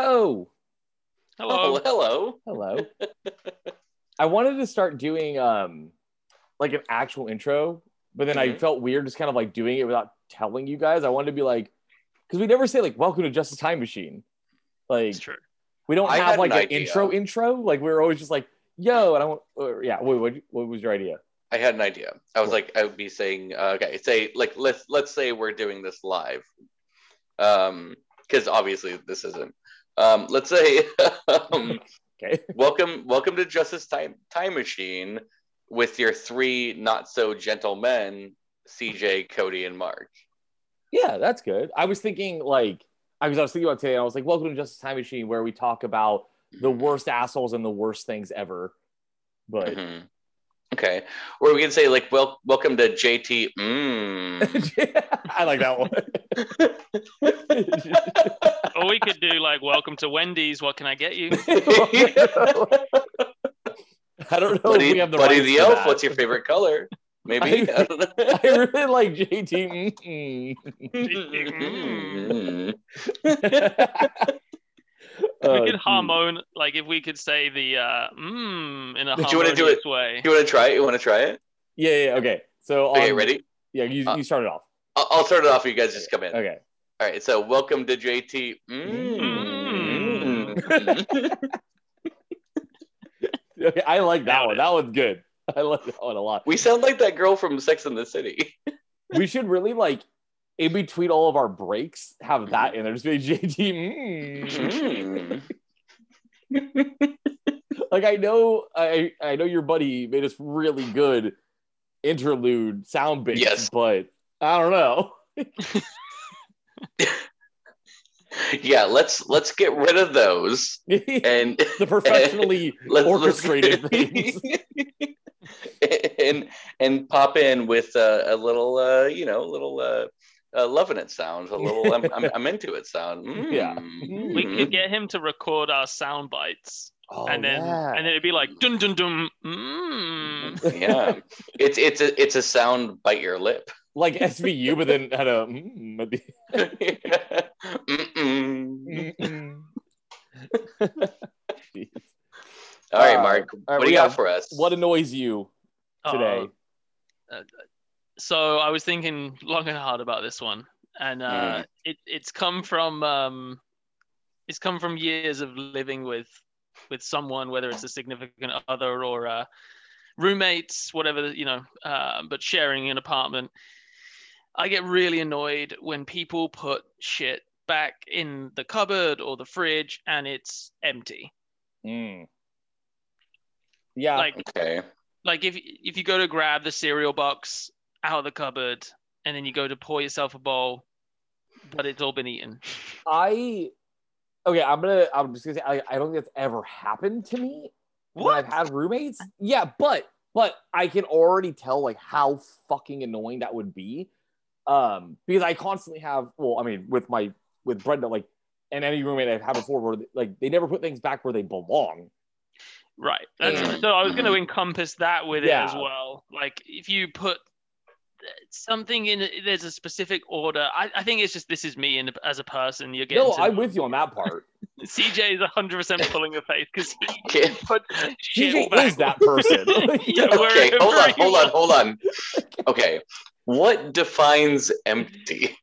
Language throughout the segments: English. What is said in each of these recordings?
Yo, Hello. Oh, hello. hello. I wanted to start doing um like an actual intro, but then I Mhm. felt weird just kind of like doing it without telling you guys. I wanted to be like, because we never say like "Welcome to Justice Time Machine." Like we don't I have like an an intro intro. Like we are always just like, "Yo," and I want, or, yeah. Wait, what, what was your idea? I had an idea. I was like, I would be saying, uh, okay, say like let's let's say we're doing this live, um, because obviously this isn't. Um, let's say, um, Okay. welcome welcome to Justice Time Time Machine with your three not so gentlemen, CJ, Cody, and Mark. Yeah, that's good. I was thinking like I was I was thinking about today. I was like, "Welcome to Justice Time Machine," where we talk about the worst assholes and the worst things ever. But Mhm. Okay, or we can say like, well, welcome to JT. Mm. I like that one. Or we could do like "Welcome to Wendy's." What can I get you? I don't know if Buddy, we have the Buddy the Elf, that. what's your favorite color? Maybe. I- I don't know. I really like JT. Mm. Oh, we could geez. harmon like if we could say the uh, mmm in a Do you wanna do it? harmonious way. You want to try it? You want to try it? Yeah, yeah. Okay. So Okay, um, ready? Yeah, you Uh, you start it off. I'll, I'll start it off. You guys just come in. Okay. All right. So, welcome to JT. Mm. Mm. Okay, I like that Nailed one. it. That one's good. I like that one a lot. we sound like that girl from Sex and the City. we should really like in between all of our breaks have that in there. Just be JT. Mm. Mm. Like I know, I I know your buddy made us really good interlude sound bits, Yes. but I don't know. yeah. Let's let's get rid of those and the and professionally let's, orchestrated let's- things. and and pop in with uh, a little uh, you know a little uh, uh, loving it sound a little I'm, I'm, I'm into it sound Mm. Yeah. We could get him to record our sound bites, Oh, and then yeah. and then it'd be like dun dun dun. Mmm. yeah it's it's a it's a sound bite your lip like SVU, but then had a. Mm, at the- Mm-mm. Mm-mm. Jeez. all right Uh, mark all right, what do you got have- for us what annoys you today? Uh, so I was thinking long and hard about this one, and uh, Mm. it it's come from um, it's come from years of living with with someone, whether it's a significant other or uh, roommates, whatever you know, uh, but sharing an apartment. I get really annoyed when people put shit back in the cupboard or the fridge and it's empty. Mm. Yeah, Like okay like if if you go to grab the cereal box out of the cupboard and then you go to pour yourself a bowl, but it's all been eaten. I okay. I'm gonna. I'm just gonna say I, I don't think that's ever happened to me when I've had roommates. Yeah, but but I can already tell like how fucking annoying that would be, um, because I constantly have. Well, I mean, with my with Brenda, like, and any roommate I've had before, where like they never put things back where they belong. Right. Mhm. So I was going to encompass that with it as well. Like if you put something in, there's a specific order. I, I think it's just this is me and as a person. You're getting. No, to I'm with you on that part. CJ is 100 percent pulling a face because Okay. he put CJ is that person. Yeah, okay hold on hold on hold on okay what defines empty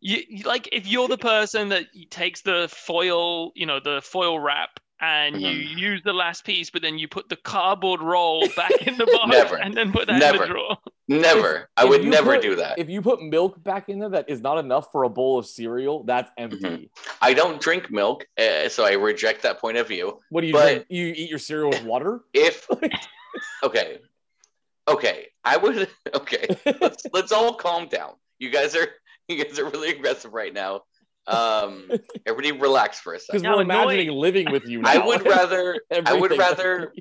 you, you- like if you're the person that takes the foil, you know, the foil wrap and you Mhm. use the last piece, but then you put the cardboard roll back in the box Never. and then put that in Never. the drawer. never i if would never put- do that if you put milk back in there that is not enough for a bowl of cereal, that's empty. Mhm. I don't drink milk, uh, so I reject that point of view. What do you But- drink? You eat your cereal with water? If okay, okay, I would okay. Let's let's all calm down. You guys are you guys are really aggressive right now. Um, everybody relax for a second. Now we're annoying. imagining living with you. Now. I would rather. I would rather.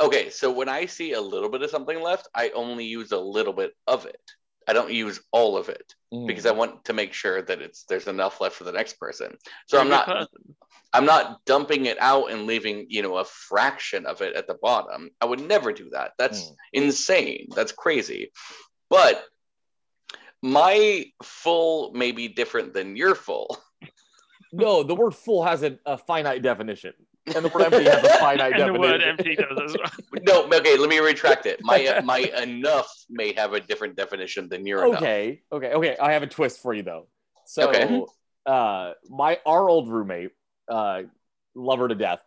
Okay, so when I see a little bit of something left, I only use a little bit of it. I don't use all of it Mm. because I want to make sure that it's there's enough left for the next person. So I'm not person. I'm not dumping it out and leaving, you know, a fraction of it at the bottom. I would never do that. That's Mm. insane. That's crazy. But my full may be different than your full. No, the word full has a, a finite definition, and the word empty has a finite and the word definition. empty does as well. No, okay, let me retract it. My my enough may have a different definition than your enough. okay, okay, okay. I have a twist for you though. So, Okay. uh, my our old roommate, uh, love her to death,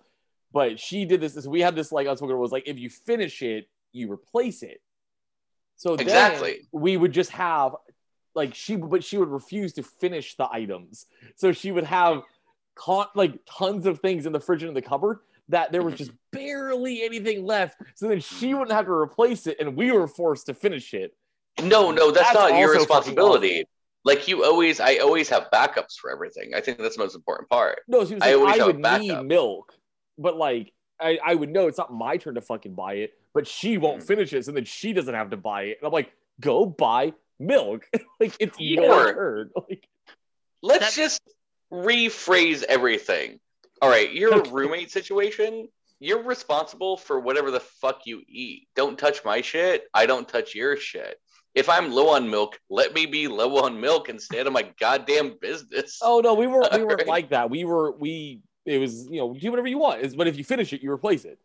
but she did this. this we had this like unspoken was like if you finish it, you replace it. So then Exactly. we would just have like she, but she would refuse to finish the items. So she would have con- like tons of things in the fridge and in the cupboard that there was just barely anything left. So then she wouldn't have to replace it, and we were forced to finish it. No, no, that's, That's not your responsibility. Like you always, I always have backups for everything. I think that's the most important part. No, she was I always I, would need milk, but like I, I would know it's not my turn to fucking buy it, but she won't Mhm. finish it, so then she doesn't have to buy it. And I'm like, go buy milk. like it's Sure. your turn. Like Let's That- just rephrase everything. All right, your Okay. roommate situation, you're responsible for whatever the fuck you eat. Don't touch my shit. I don't touch your shit. If I'm low on milk, let me be low on milk and stay out of my goddamn business. oh no, we were we weren't like that. We were we it was you know do whatever you want. Is but if you finish it, you replace it.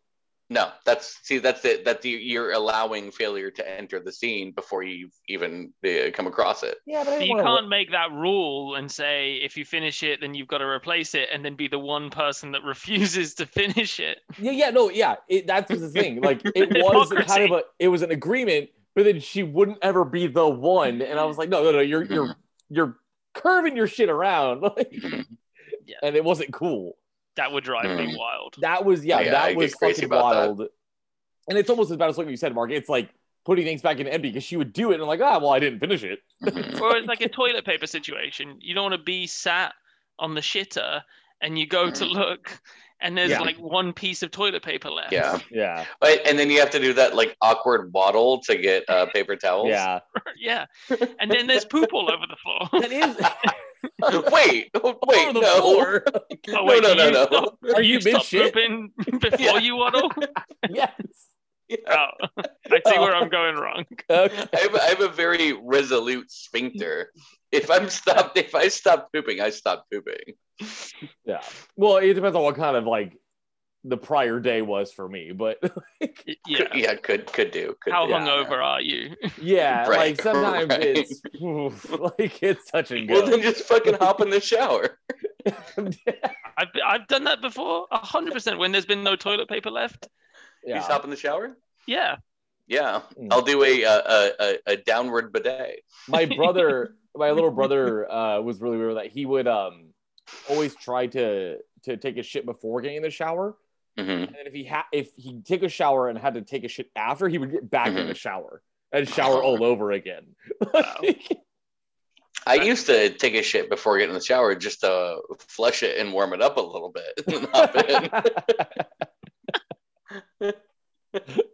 No, that's see, that's it. That you're allowing failure to enter the scene before you even uh, come across it. Yeah, but I So didn't you wanna- can't make that rule and say if you finish it, then you've got to replace it, and then be the one person that refuses to finish it. Yeah, yeah, no, yeah. It, that's the thing. Like it was kind of a it was an agreement, but then she wouldn't ever be the one. And I was like, no, no, no, you're you're you're curving your shit around. Like, Yeah. and it wasn't cool. That would drive me Mm. wild. That was yeah, Yeah, that get was fucking about that. wild. And it's almost as bad as what you said, Mark. It's like putting things back in empty because she would do it and I'm like, ah, well, I didn't finish it. Mhm. Or it's like a toilet paper situation. You don't want to be sat on the shitter and you go to Mm. look and there's Yeah. like one piece of toilet paper left. yeah, Yeah, But- and then you have to do that like awkward waddle to get uh, paper towels. yeah. yeah. And then there's poop all over the floor. That is wait, oh, wait, no. floor. Oh, wait, no, no, no. Stop, Are you stop mid-shit? pooping before Yeah. you waddle? yes. Oh, I see where oh. I'm going wrong. Okay. I have, I have a very resolute sphincter. If I'm stopped, if I stop pooping, I stop pooping. Yeah. Well, it depends on what kind of like the prior day was for me, but like, Yeah. Could, yeah, could could do. Could How do. hungover are you? yeah, Right, like sometimes right. it's oof, like it's touch and Well, go. then just fucking hop in the shower. I've I've done that before. A hundred percent. When there's been no toilet paper left. You yeah. just hop in the shower. Yeah. Yeah, Mm. I'll do a, a a a- a downward bidet. my brother my little brother uh was really weird with that he would um always try to to take a shit before getting in the shower hmm and if he had if he take a shower and had to take a shit after he would get back in Mhm. the shower and shower all over again I used to take a shit before getting in the shower just to flush it and warm it up a little bit. and hop in.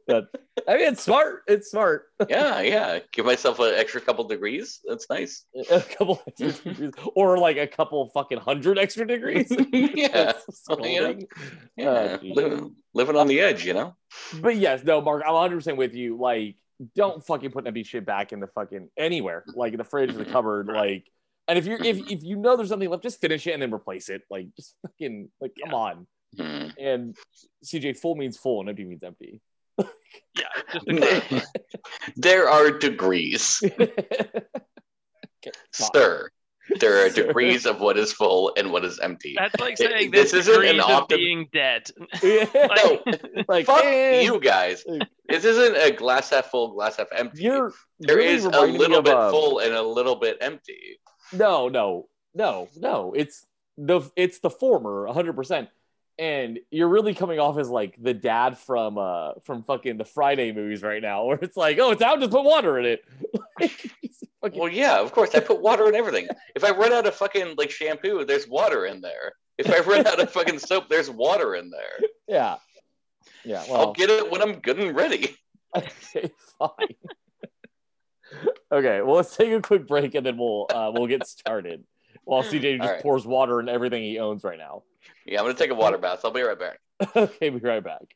That- i mean it's smart it's smart yeah, yeah. Give myself an extra couple degrees. That's nice. a couple extra degrees or like a couple fucking hundred extra degrees yeah, That's Well, you know, scalding. yeah. Oh, living, living on the edge, you know. But yes, no, Mark, I'm 100 percent with you. Like, don't fucking put empty shit back in the fucking anywhere, like in the fridge, or the cupboard, like. And if you're if if you know there's something left, just finish it and then replace it. Like, just fucking like, come on. Hmm. And CJ, full means full, and empty means empty. Yeah. Just to there are degrees, Okay, sir. There are Sir. degrees of what is full and what is empty. That's like It- saying this there's isn't an degrees of optim- being dead. Yeah, Like, like Fuck eh, you guys. This isn't a glass half full, glass half empty. You're there really is a little bit um, full and a little bit empty. No, no, no, no. It's the it's the former, hundred percent. And you're really coming off as like the dad from uh from fucking the Friday movies right now, where it's like, oh, it's out, just put water in it. Like, fucking- Well, yeah, of course. I put water in everything. If I run out of fucking like shampoo, there's water in there. If I run out of fucking soap, there's water in there. yeah, yeah. I'll get it when I'm good and ready. okay, fine. okay, well, let's take a quick break and then we'll uh, we'll get started. While CJ just right. pours water in everything he owns right now. Yeah, I'm gonna take a water bath. I'll be right back. okay, be right back.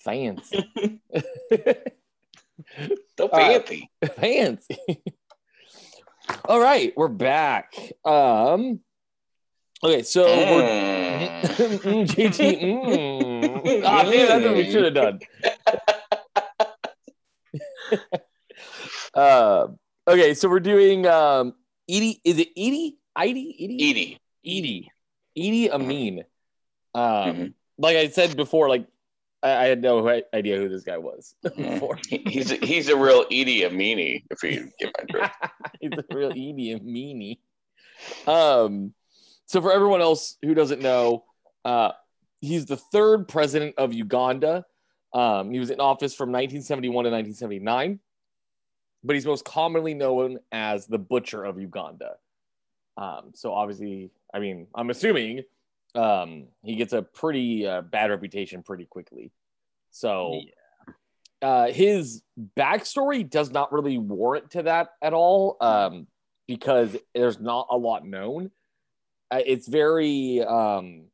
Fancy. So All right. fancy. Fancy. All right, we're back. Um okay, so we're Mm. Mm, JT. Mm. Ah, damn, that's what we should have done. uh, okay, so we're doing um Edie. Is it Edie? Edie? Edie? Edie. Edie. Idi Amin. Um, Mhm. like I said before, like I, I had no idea who this guy was before. He's a, he's a real Edie Amini, if you get my drift. He's a real Edie meanie. Um, so for everyone else who doesn't know, uh, he's the third president of Uganda. Um, he was in office from 1971 to 1979, but he's most commonly known as the Butcher of Uganda. Um, so obviously, I mean, I'm assuming um, he gets a pretty uh, bad reputation pretty quickly. So uh, his backstory does not really warrant to that at all um, because there's not a lot known. Uh, it's very, um,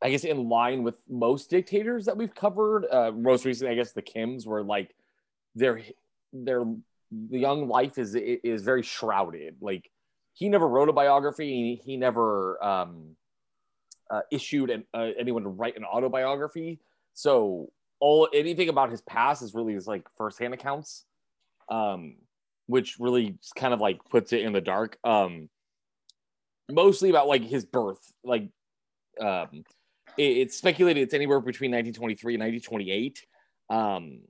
I guess, in line with most dictators that we've covered. Uh, most recently, I guess the Kims were like their their the young life is is very shrouded. Like he never wrote a biography. He never um, uh, issued an, uh, anyone to write an autobiography. So all anything about his past is really his like firsthand accounts, um, which really kind of like puts it in the dark. Um, mostly about like his birth, like um, it, it's speculated it's anywhere between 1923 and 1928. Um,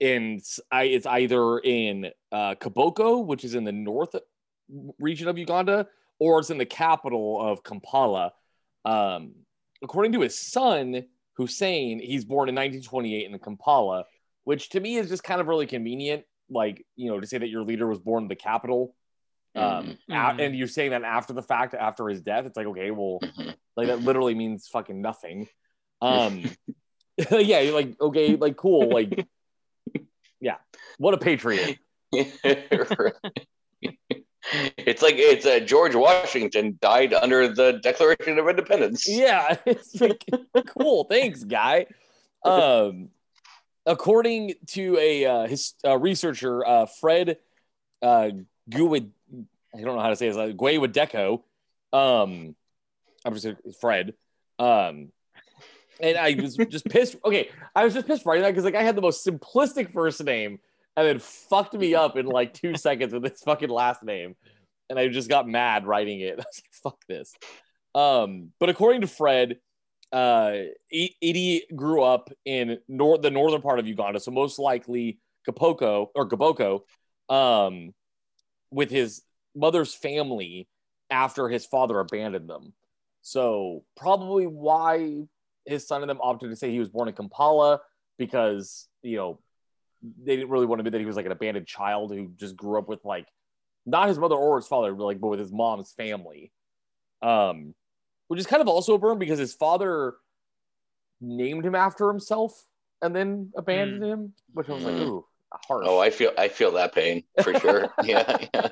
and it's- I, it's either in uh, Kaboko, which is in the north region of Uganda, or it's in the capital of Kampala. Um, according to his son, Hussein, he's born in 1928 in Kampala, which to me is just kind of really convenient. Like, you know, to say that your leader was born in the capital. Um, Mhm. a- and you're saying that after the fact, after his death, it's like, okay, well, Mhm. like that literally means fucking nothing. Um, yeah, you're like, okay, like cool, like, yeah, what a patriot. It's like it's uh, George Washington died under the Declaration of Independence. Yeah, it's like cool. Thanks, guy. Um, according to a uh, his uh, researcher, uh, Fred uh, Guid, I don't know how to say this, like Guewadeco. Um, I'm just Fred. Um, and I was just pissed. Okay, I was just pissed writing that because like I had the most simplistic first name and then fucked me up in like two seconds with this fucking last name, and I just got mad writing it. I was like, "Fuck this." Um, but according to Fred, uh, Idi grew up in nor- the northern part of Uganda, so most likely Kapoko or Gaboko, um, with his mother's family after his father abandoned them. So probably why his son and them opted to say he was born in Kampala because you know they didn't really want to admit that he was like an abandoned child who just grew up with like not his mother or his father, but like but with his mom's family. Um, which is kind of also a burn because his father named him after himself and then abandoned him, which I was like, Mm. ooh, harsh. Oh, I feel I feel that pain for sure. yeah, yeah.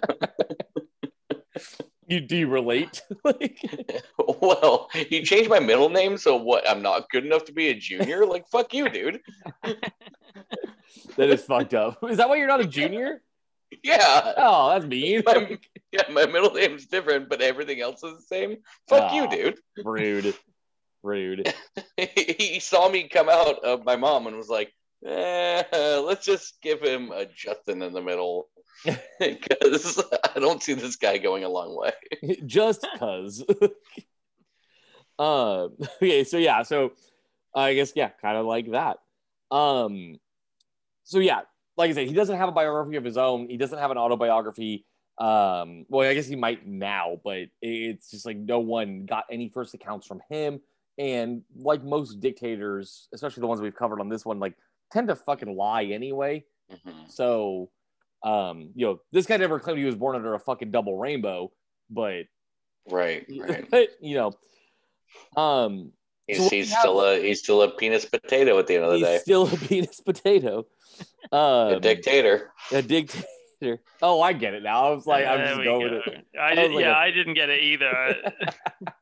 you do you relate? like, Well, you changed my middle name, so what? I'm not good enough to be a junior. Like, fuck you, dude. That is fucked up. Is that why you're not a junior? Yeah, Oh, that's mean. My- yeah. My middle name's different, but everything else is the same. Fuck you, dude. Rude. Rude. he saw me come out of my mom and was like, eh, "Let's just give him a Justin in the middle." Because I don't see this guy going a long way. just cuz. uh, okay, so yeah, so I guess yeah, kind of like that. Um, so yeah, like I said, he doesn't have a biography of his own. He doesn't have an autobiography. Um, well, I guess he might now, but it's just like no one got any first accounts from him. And like most dictators, especially the ones we've covered on this one, like tend to fucking lie anyway. Mhm. So, um, you know, this guy never claimed he was born under a fucking double rainbow, but Right, right. you know, um, He's, So he's we have- still a he's still a penis potato at the end of the he's day. still a penis potato. Um, a dictator. a dictator. Oh, I get it now. I was like, I'm just going go. with it. I I did, was like yeah, a- I didn't get it either.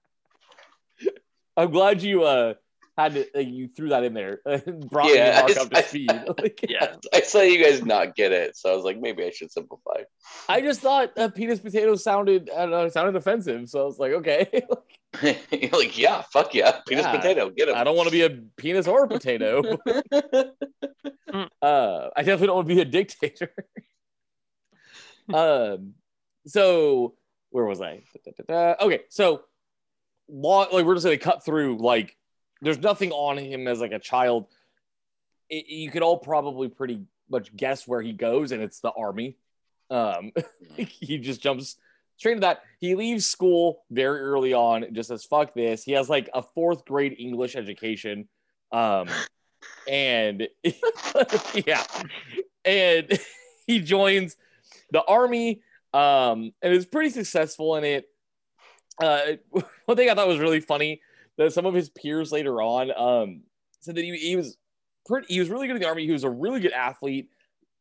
I'm glad you uh had to like, you threw that in there and brought Yeah, me Mark I- up to I- speed. Like, Yeah. I saw you guys not get it, so I was like, maybe I should simplify. I just thought uh, penis potato sounded I don't know, sounded offensive, so I was like, okay, You're like, yeah, fuck yeah, penis Yeah. potato, get him. I don't want to be a penis or a potato. uh, I definitely don't want to be a dictator. um, so where was I? Da-da-da-da. Okay, so law, like we're just gonna cut through. Like, there's nothing on him as like a child. It, you could all probably pretty much guess where he goes, and it's the army. Um, he just jumps straight to that. He leaves school very early on, and just says "fuck this." He has like a fourth grade English education, um, and yeah, and he joins the army, um, and is pretty successful in it. Uh, one thing I thought was really funny that some of his peers later on um, said that he, he was pretty, he was really good in the army. He was a really good athlete.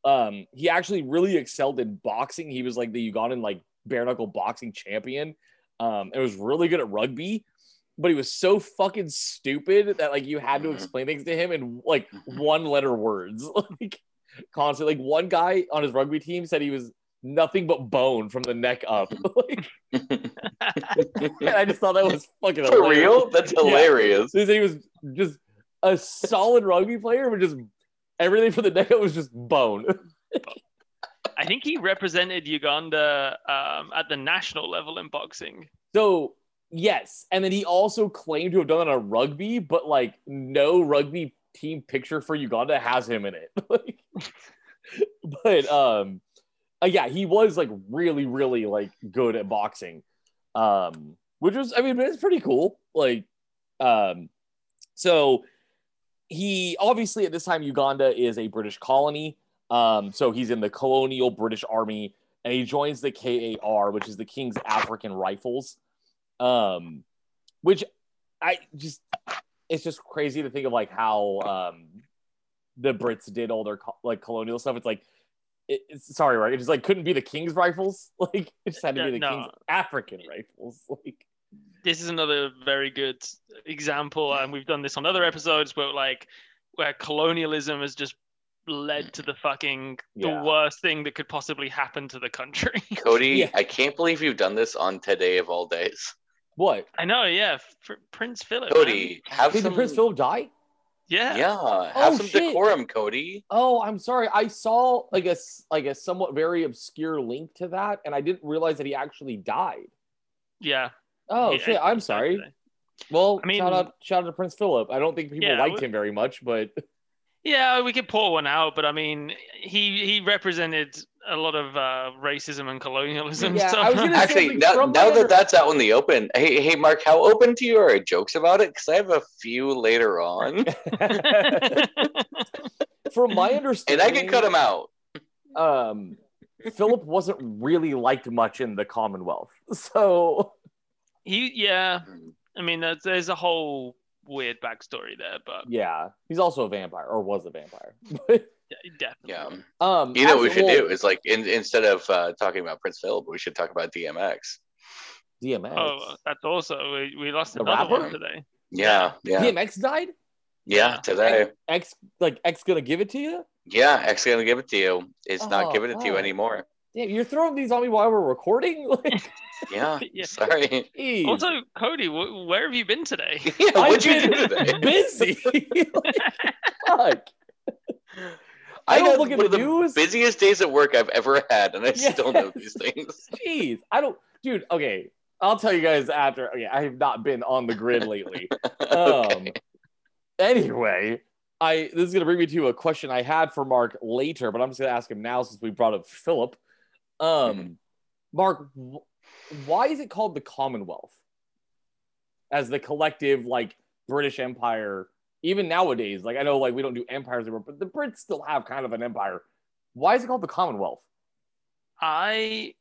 Um, he actually really excelled in boxing. He was like the Ugandan like bare knuckle boxing champion. Um, and was really good at rugby, but he was so fucking stupid that like you had to Mhm. explain things to him in like Mhm. one letter words, like constantly. Like one guy on his rugby team said he was nothing but bone from the neck up. like, and I just thought that was fucking For hilarious. real? That's hilarious. So he was just a solid rugby player, but just everything from the neck up was just bone. I think he represented Uganda um, at the national level in boxing. So yes, and then he also claimed to have done it on rugby, but like no rugby team picture for Uganda has him in it. Like, but um, uh, yeah, he was like really, really like good at boxing, um, which was I mean it's pretty cool. Like, um, so he obviously at this time Uganda is a British colony. Um, so he's in the colonial British Army, and he joins the KAR, which is the King's African Rifles um which i just it's just crazy to think of like how um the brits did all their co- like colonial stuff it's like it, it's sorry right it just like couldn't be the king's rifles like it just had to be the No. king's african rifles like This is another very good example, and we've done this on other episodes where like where colonialism has just led to the fucking Yeah. the worst thing that could possibly happen to the country. Cody, Yeah. I can't believe you've done this on today of all days. what I know, yeah, Prince Philip. man. Cody, have did some prince philip die Yeah. Yeah, have Oh, some shit. decorum, Cody. oh i'm sorry i saw like a s- like a somewhat very obscure link to that and i didn't realize that he actually died Yeah. oh Yeah, shit i'm sorry exactly. well I mean- shout out shout out to prince philip i don't think people Yeah, liked we- him very much but Yeah, we could pull one out, but I mean, he he represented a lot of uh, racism and colonialism Yeah, stuff. I was gonna say- Actually, like, now, from now that under- that's out in the open, hey, hey, Mark, how open to you are jokes about it? Because I have a few later on, From my and understanding, I can cut them out. Um, Philip wasn't really liked much in the Commonwealth, so he, yeah, I mean, there's, there's a whole weird backstory there, but yeah, he's also a vampire or was a vampire. yeah, definitely. Yeah. um, You know what we should well, do is like in, instead of uh, talking about Prince Philip, we should talk about DMX. DMX. Oh, that's also we, we lost The another one rapper? today. Yeah, yeah, DMX died. yeah. Today, X like X gonna give it to you? yeah. X gonna give it to you. It's Oh, not giving it to you anymore. Damn, you're throwing these on me while we're recording. Like, Yeah. Yeah. Sorry. geez. Also, Cody, wh- where have you been today? yeah. I've What'd you do today? busy. Like, fuck. I don't look at the the news. busiest days at work I've ever had, and I Yes. still know these things. Jeez, I don't, dude. Okay, I'll tell you guys after. Okay, I have not been on the grid lately. Um, okay. anyway, I this is gonna bring me to a question I had for Mark later, but I'm just gonna ask him now since we brought up Philip. Um, Mhm. Mark, wh- why is it called the Commonwealth? As the collective, like British Empire, even nowadays, like I know, like we don't do empires anymore, but the Brits still have kind of an empire. Why is it called the Commonwealth? I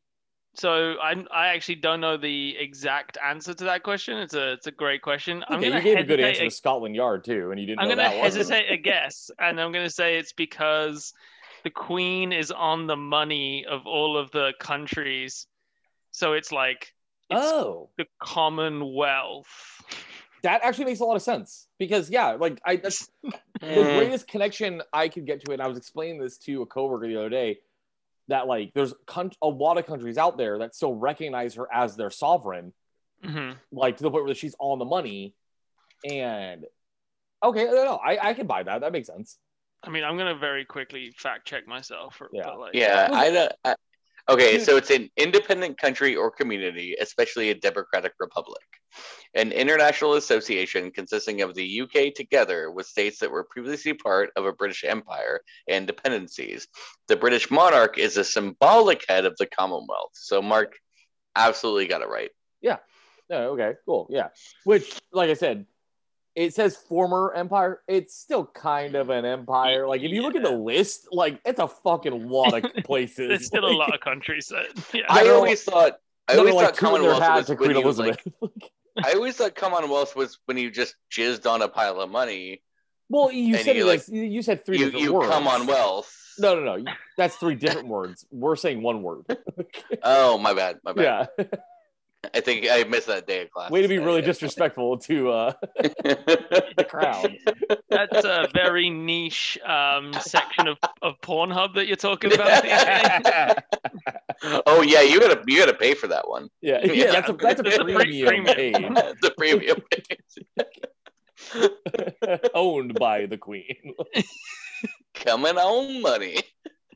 so I I actually don't know the exact answer to that question. It's a it's a great question. I'm Okay, gonna you gave a good answer to Scotland Yard too, and you didn't I'm that one. hesitate a guess, and I'm gonna say it's because the Queen is on the money of all of the countries, so it's like it's oh, the Commonwealth. That actually makes a lot of sense because yeah, like I that's the Mm, greatest connection I could get to it. And I was explaining this to a coworker the other day that like there's con- a lot of countries out there that still recognize her as their sovereign, hmm like to the point where she's on the money. And okay, no, no, I I can buy that. That makes sense. I mean, I'm gonna very quickly fact check myself. Yeah. Like, Yeah, I don't. I, okay, hmm. so it's an independent country or community, especially a democratic republic. An international association consisting of the UK together with states that were previously part of a British Empire and dependencies. The British monarch is a symbolic head of the Commonwealth. So Mark absolutely got it right. Yeah. No, okay, cool, yeah. Which, like I said, it says former empire. It's still kind of an empire. Like if you look at the list, like it's a fucking lot of places. there's still a lot of countries that. Yeah. I know- always thought I no, always no, like thought two in their Commonwealth was to when Queen you like I always thought Commonwealth was when you just jizzed on a pile of money. well, you said you, it like, you said three You different you words. come on wealth. No, no, no. That's three different words. We're saying one word. Oh my bad, my bad. yeah. I think I missed that day of class. Way to be really disrespectful to uh, the crowd. That's a very niche um, section of, of Pornhub that you're talking about. oh yeah, you gotta you gotta pay for that one. yeah, yeah, that's a that's a There's a premium premium. paid, the premium. owned by the queen. Coming on money.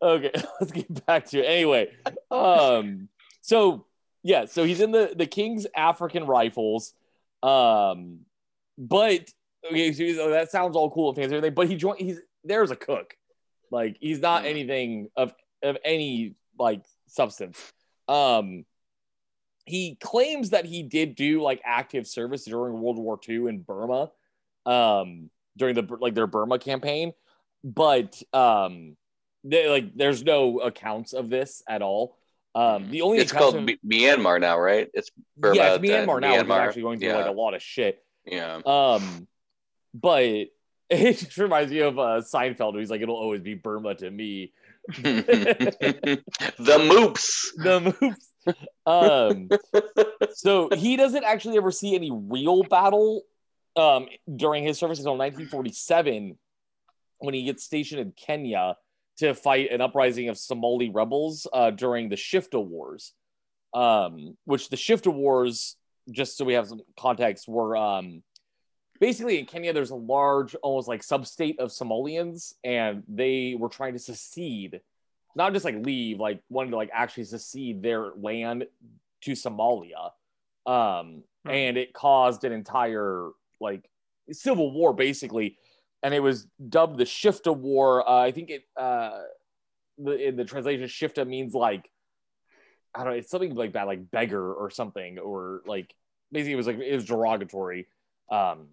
okay, let's get back to it. Anyway, um, so yeah, so he's in the the King's African Rifles, um, but okay, so oh, that sounds all cool and fancy, everything, but he joined. He's there's a cook, like he's not anything of of any like substance. Um, he claims that he did do like active service during World War II in Burma, um, during the like their Burma campaign, but um, they, like there's no accounts of this at all. Um, the only It's called of- Myanmar now, right? It's Burma, yeah, it's then Myanmar now. which is Myanmar. actually going through Yeah. like a lot of shit. yeah. Um, but it just reminds me of uh, Seinfeld. Where he's like, "It'll always be Burma to me." the moops. The moops. Um, so he doesn't actually ever see any real battle um, during his service until 1947, when he gets stationed in Kenya to fight an uprising of Somali rebels uh, during the Shifta Wars. Um, which the Shifta Wars, just so we have some context, were um, basically in Kenya. There's a large, almost like sub-state of Somalians, and they were trying to secede not just like leave, like wanted to like actually secede their land to Somalia. Um, and it caused an entire like civil war basically. And it was dubbed the Shifta War. Uh, I think it uh the in the translation Shifta means like I don't know, it's something like that, like beggar or something, or like basically it was like it was derogatory. Um,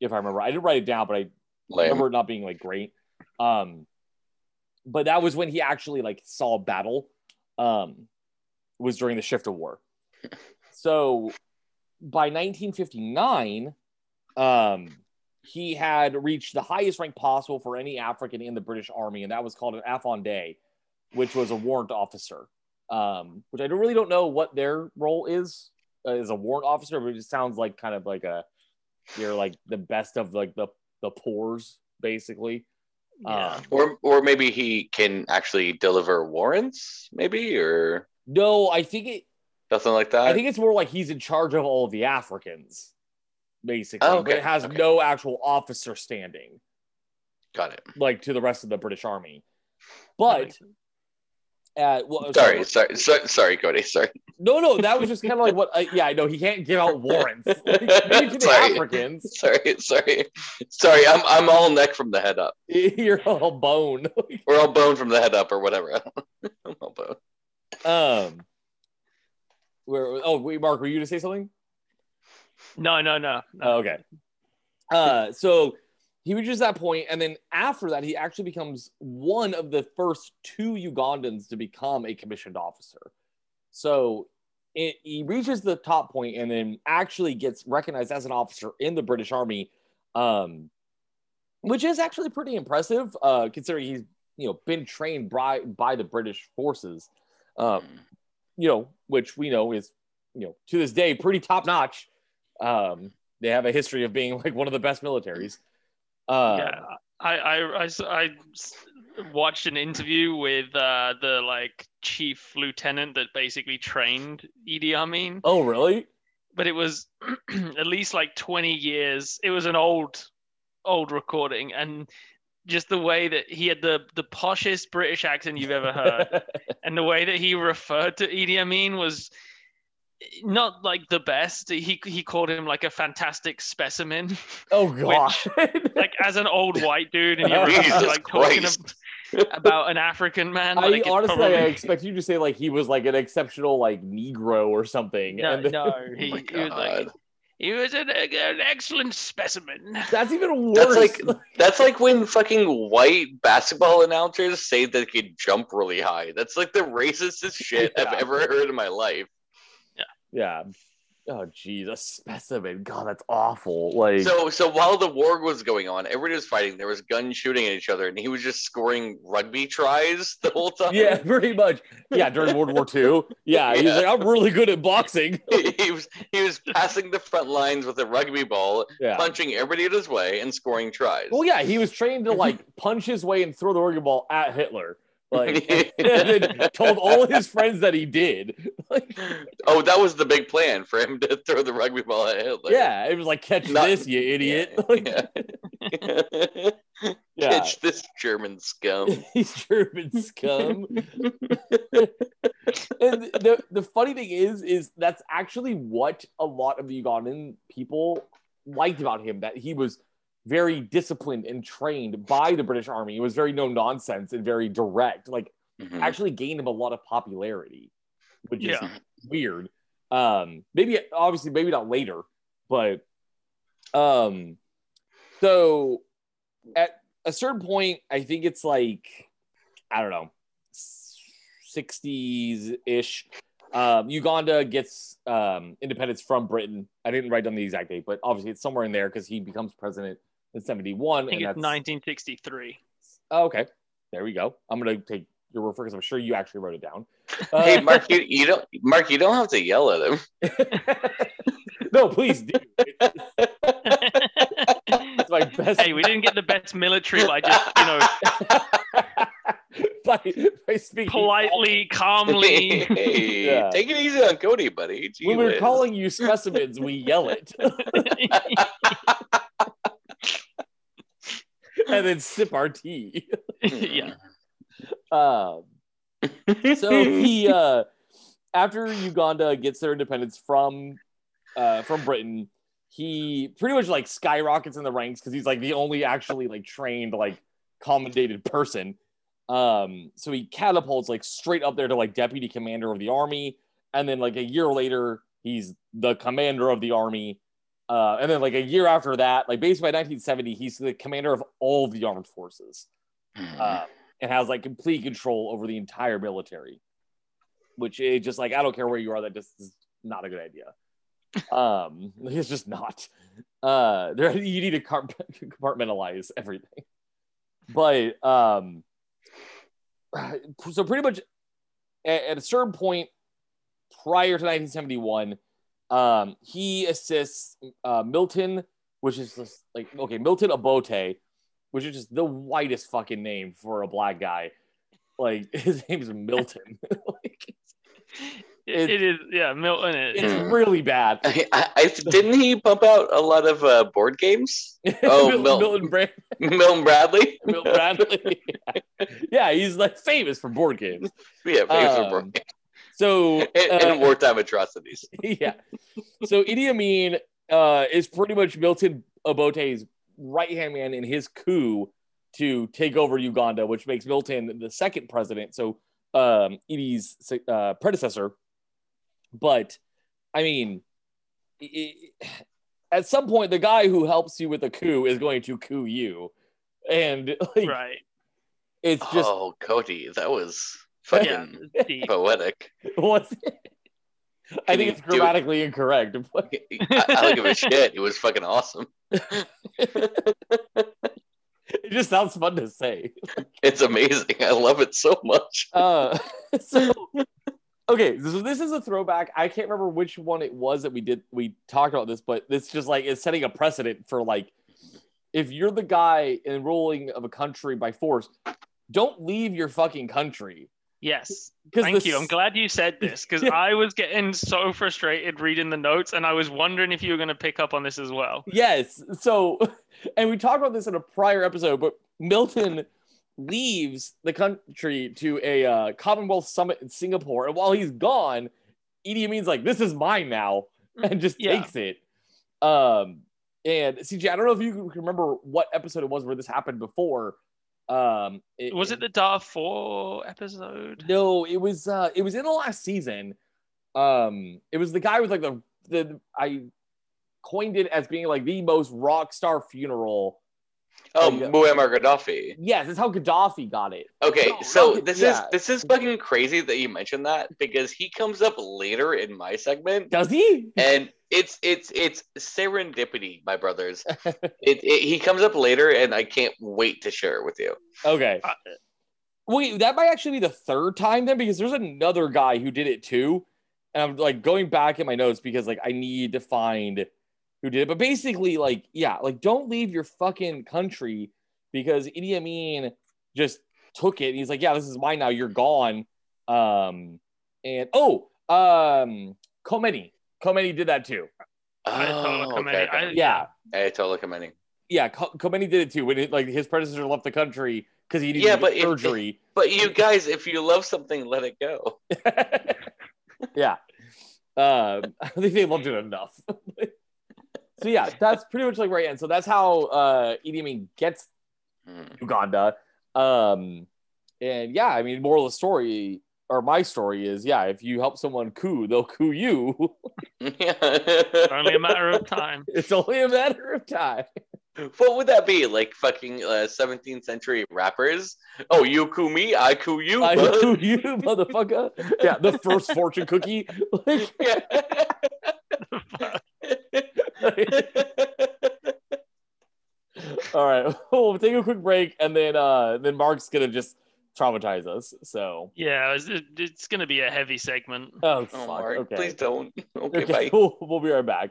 if I remember, I didn't write it down, but I Lame. remember it not being like great. Um, but that was when he actually like saw battle. Um, was during the Shifta War. So by 1959, um, he had reached the highest rank possible for any African in the British Army, and that was called an Afande, which was a warrant officer. Um, which I don't really don't know what their role is uh, as a warrant officer, but it just sounds like kind of like a you're like the best of like the the poors, basically. Yeah. Um, Or or maybe he can actually deliver warrants, maybe, or no, I think it. nothing like that. I think it's more like he's in charge of all of the Africans, basically. Oh, But it has okay. no actual officer standing, Got it. like to the rest of the British Army. But uh, well, Sorry, sorry, sorry, sorry, Cody. Sorry. no, no, that was just kind of like what. Uh, yeah, I know he can't give out warrants. Like, maybe to the Sorry. Africans, Sorry, sorry, sorry. I'm I'm all neck from the head up, you're all bone. or all bone from the head up, or whatever. I'm all bone. um, where? Oh, wait, Mark, were you to say something? No, no, no. no. Oh, okay. Uh, so he reaches that point, and then after that, he actually becomes one of the first two Ugandans to become a commissioned officer. So it, he reaches the top point, and then actually gets recognized as an officer in the British Army, um, which is actually pretty impressive, uh, considering he's you know been trained by by the British forces. Um, you know, which we know is, you know, to this day pretty top notch. Um, they have a history of being like one of the best militaries. Uh, yeah, I, I, I I watched an interview with uh, the like chief lieutenant that basically trained Idi Amin, Oh, really? but it was at least like 20 years. It was an old, old recording, and just the way that he had the the poshest British accent you've ever heard, and the way that he referred to Idi Amin was not like the best. He he called him like a fantastic specimen. oh god. like as an old white dude and you're like talking Christ. ab- about an African man. I like, honestly, probably- I expect you to say like he was like an exceptional like Negro or something. no, and then- no, he, Oh he was like he was an, an excellent specimen. That's even worse. That's like that's like when fucking white basketball announcers say that they could jump really high. That's like the racistest shit Yeah. I've ever heard in my life. Yeah. Oh jeez, a specimen. God, that's awful. Like So so while the war was going on, everybody was fighting. There was guns shooting at each other, and he was just scoring rugby tries the whole time. yeah, pretty much. Yeah, during World War II. Yeah, he's Yeah. like, I'm really good at boxing. he was he was passing the front lines with a rugby ball, Yeah. punching everybody in his way, and scoring tries. Well, yeah, he was trained to like punch his way and throw the rugby ball at Hitler. Like, and then told all his friends that he did. Like, oh, that was the big plan for him to throw the rugby ball at Hitler. yeah, it was like, catch Not- this, you idiot. Yeah, Like, yeah. yeah. Catch this German scum. He's German scum. and the the funny thing is, is that's actually what a lot of the Ugandan people liked about him. That he was very disciplined and trained by the British Army. It was very no nonsense and very direct. Like Mhm. actually gained him a lot of popularity, which is weird. Um, maybe obviously maybe not later, but um, so at a certain point, I think it's like I don't know, sixties ish. Um, Uganda gets um, independence from Britain. I didn't write down the exact date, but obviously it's somewhere in there because he becomes president in seventy one. I think and it's that's 1963. Oh, okay. There we go. I'm gonna take your word for because I'm sure you actually wrote it down. Uh, Hey, Mark, you, you don't Mark, you don't have to yell at him. no, please do. It's my best. hey, we didn't get the best military by just you know by, by speaking politely, calmly. hey, Yeah. take it easy on Cody, buddy. Gee When we're whiz. calling you specimens, we yell it and then sip our tea. yeah. Um, so he uh after Uganda gets their independence from uh from Britain, he pretty much like skyrockets in the ranks because he's like the only actually like trained like commendated person. Um, so he catapults like straight up there to like deputy commander of the army, and then like a year later, he's the commander of the army. Uh, and then like a year after that, like basically by 1970, he's the commander of all of the armed forces uh, and has like complete control over the entire military. Which is just like I don't care where you are, that just is not a good idea. Um, it's just not. Uh, there you need to compartmentalize everything. But um, so pretty much at, at a certain point prior to 1971, um, he assists uh, Milton, which is just like okay, Milton Obote, which is just the whitest fucking name for a black guy. Like his name is Milton. like, It, it is, yeah, Milton. It, it's Hmm. really bad. I, I, I didn't he pump out a lot of uh, board games? Oh, Mil- Mil- Milton, Brand- Milton Bradley. Milton Bradley. yeah, he's like famous for board games. yeah, famous for Um, board games. So and, uh, and wartime atrocities. yeah. So Idi Amin uh, is pretty much Milton Obote's right hand man in his coup to take over Uganda, which makes Milton the second president. So um, Idi's uh, predecessor. But I mean, i- i- at some point, the guy who helps you with a coup is going to coup you, and like, right. it's just oh, Cody, that was Yeah. Fucking it's poetic. what's. I Can think it's do it? grammatically incorrect. but- I, I don't give a shit. It was fucking awesome. It just sounds fun to say. It's amazing. I love it so much. Uh, so Okay, so this is a throwback. I can't remember which one it was that we did. We talked about this, but this just like is setting a precedent for like, if you're the guy enrolling of a country by force, don't leave your fucking country. Yes. Thank you. I'm glad you said this because Yeah. I was getting so frustrated reading the notes and I was wondering if you were going to pick up on this as well. Yes. So, and we talked about this in a prior episode, but Milton leaves the country to a uh, Commonwealth summit in Singapore, and while he's gone, Idi Amin's like, "This is mine now," and just Yeah. takes it. Um, and CJ, I don't know if you can remember what episode it was where this happened before. Um, Was it the Darfur episode? No, it was uh it was in the last season. Um it was the guy with like the the I coined it as being like the most rock star funeral. Oh, Yeah. Muammar Gaddafi. Yes, that's how Gaddafi got it. Okay, No, so no, this yeah. is this is fucking crazy that you mentioned that because he comes up later in my segment, Does he? and it's it's it's serendipity, my brothers. it, it he comes up later, and I can't wait to share it with you. Okay. Uh, Wait, that might actually be the third time then because there's another guy who did it too. And I'm like going back in my notes because like I need to find who did it. But basically, like, yeah, like don't leave your fucking country because Idi Amin just took it and he's like, Yeah, this is mine now, you're gone. Um and oh, um Khomeini. Khomeini did that too. Ayatollah Oh, Khomeini. okay, okay. I- Yeah. Ayatollah Khomeini. Yeah, Kho- Khomeini did it too when it, like his predecessor left the country because he needed Yeah, but get it- surgery. But you guys, if you love something, let it go. yeah. Um, I think they loved it enough. so yeah, that's pretty much like right end. So that's how uh Idi Amin gets Hmm. Uganda. Um, and yeah, I mean, moral of the story or my story is yeah, if you help someone coup, they'll coup you. Yeah. it's only a matter of time. it's only a matter of time. what would that be? Like fucking uh, 17th century rappers? Oh, you coo me, I coo you. I bud. coup you, motherfucker. Yeah, the first fortune cookie. Like, all right, we'll take a quick break, and then uh then Mark's gonna just traumatize us. So Yeah, it's, it's going to be a heavy segment. oh, oh, fuck. Mark, okay. please don't. Okay, Okay, bye. cool. We'll be right back.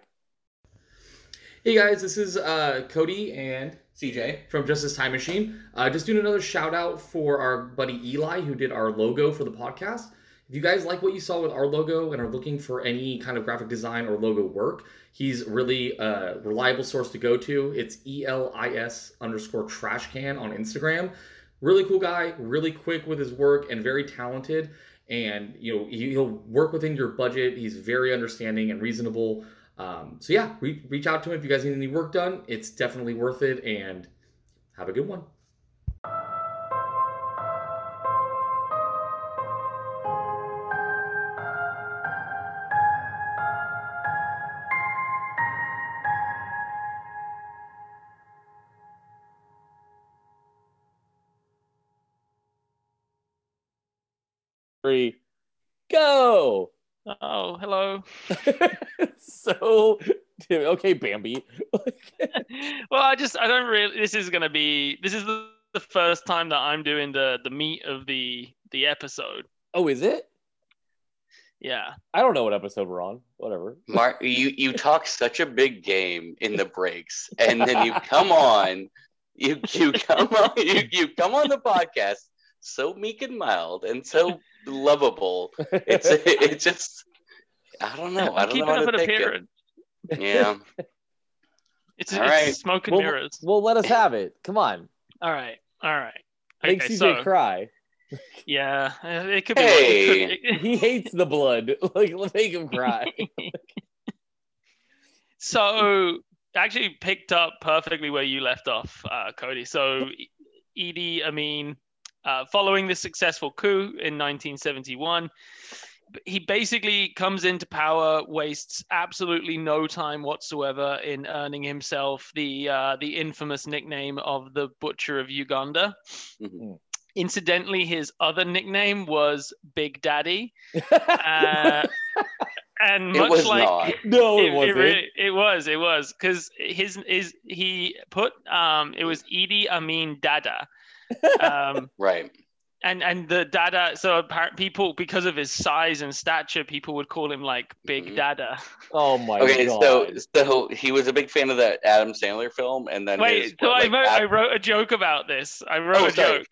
Hey guys, this is uh, Cody and CJ from Justice Time Machine. Uh, just doing another shout out for our buddy Eli who did our logo for the podcast. If you guys like what you saw with our logo and are looking for any kind of graphic design or logo work, he's really a reliable source to go to. It's ELIS underscore trash can on Instagram. Really cool guy, really quick with his work, and very talented. And you know he- he'll work within your budget. He's very understanding and reasonable. Um, so yeah, re- reach out to him if you guys need any work done. It's definitely worth it. And have a good one. Three, go. Oh, hello. so okay, Bambi. well, I just I don't really. This is gonna be. This is the, the first time that I'm doing the the meat of the the episode. oh, is it? Yeah. I don't know what episode we're on. Whatever. Mark, you you talk such a big game in the breaks, and then you come on, you you come on, you, you come on the podcast so meek and mild and so lovable. It's it's just I don't know. I don't Keep know how up to an take it. Yeah. It's, All it's right. smoke and well, mirrors. well, let us have it. Come on. All right. All right. Make Okay, CJ so cry. yeah, uh, it could be. Hey. it could- He hates the blood. Like, let's make him cry. so actually picked up perfectly where you left off, uh, Cody. So Idi Amin, uh, following the successful coup in 1971, he basically comes into power, wastes absolutely no time whatsoever in earning himself the uh, the infamous nickname of the Butcher of Uganda. Mhm. Incidentally, his other nickname was Big Daddy. Uh, and It much was like not. no, it, it, wasn't. it, really, it was it was because his is he put um it was Idi Amin Dada um Right. and and the Dada. So apparent people because of his size and stature, people would call him like Big Mhm. Dada. Oh my Okay, god. so so he was a big fan of that Adam Sandler film, and then his, Wait, so what, I, wrote, Ad- I wrote a joke about this. I wrote Oh, a sorry. joke.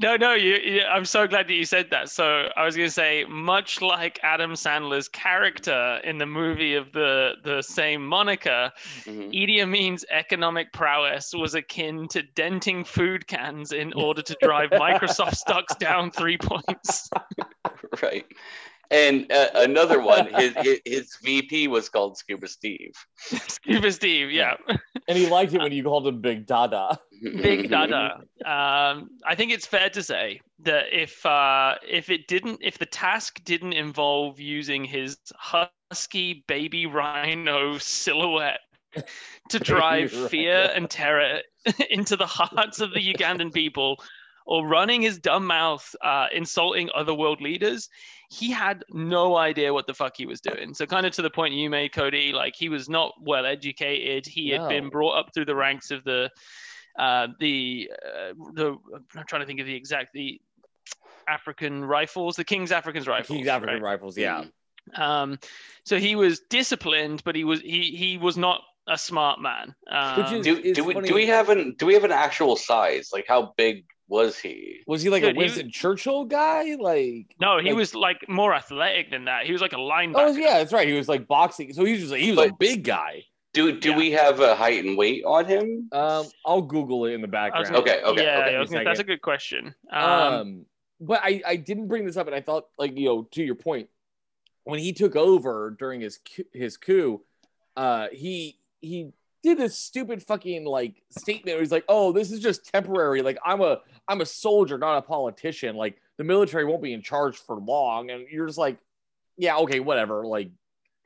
No, no, you, you. I'm so glad that you said that. So I was going to say, much like Adam Sandler's character in the movie of the the same moniker, Mhm. Idi Amin's economic prowess was akin to denting food cans in order to drive Microsoft stocks down three points. right. And uh, another one, his, his his VP was called Scuba Steve. Scuba Steve, yeah. and he liked it when you called him Big Dada. Big Dada. Um, I think it's fair to say that if uh, if it didn't, if the task didn't involve using his husky baby rhino silhouette to drive fear and terror into the hearts of the Ugandan people, or running his dumb mouth uh, insulting other world leaders, he had no idea what the fuck he was doing. So, kind of to the point you made, Cody, like he was not well educated. He had been brought up through the ranks of the uh, the uh, the I'm trying to think of the exact the African rifles, the King's African rifles. King's African right? Rifles, yeah. Um, so he was disciplined, but he was he he was not a smart man. Um, is- Do, do we funny- do we have an do we have an actual size? Like how big was he? Was he like Dude, a he Winston Churchill guy? Like no, he like- was like more athletic than that. He was like a linebacker. Oh yeah, that's right. He was like boxing. So he was just he was a big guy. Do do Yeah. we have a height and weight on him? Um, I'll Google it in the background. gonna- Okay, okay, yeah, okay. I was gonna- that's a good question. Um, Um, but I I didn't bring this up, and I thought like you know to your point, when he took over during his coup- his coup, uh, he he did this stupid fucking like statement. Where he's like, "Oh, this is just temporary. Like I'm a I'm a soldier, not a politician. Like the military won't be in charge for long." And you're just like, "Yeah, okay, whatever." Like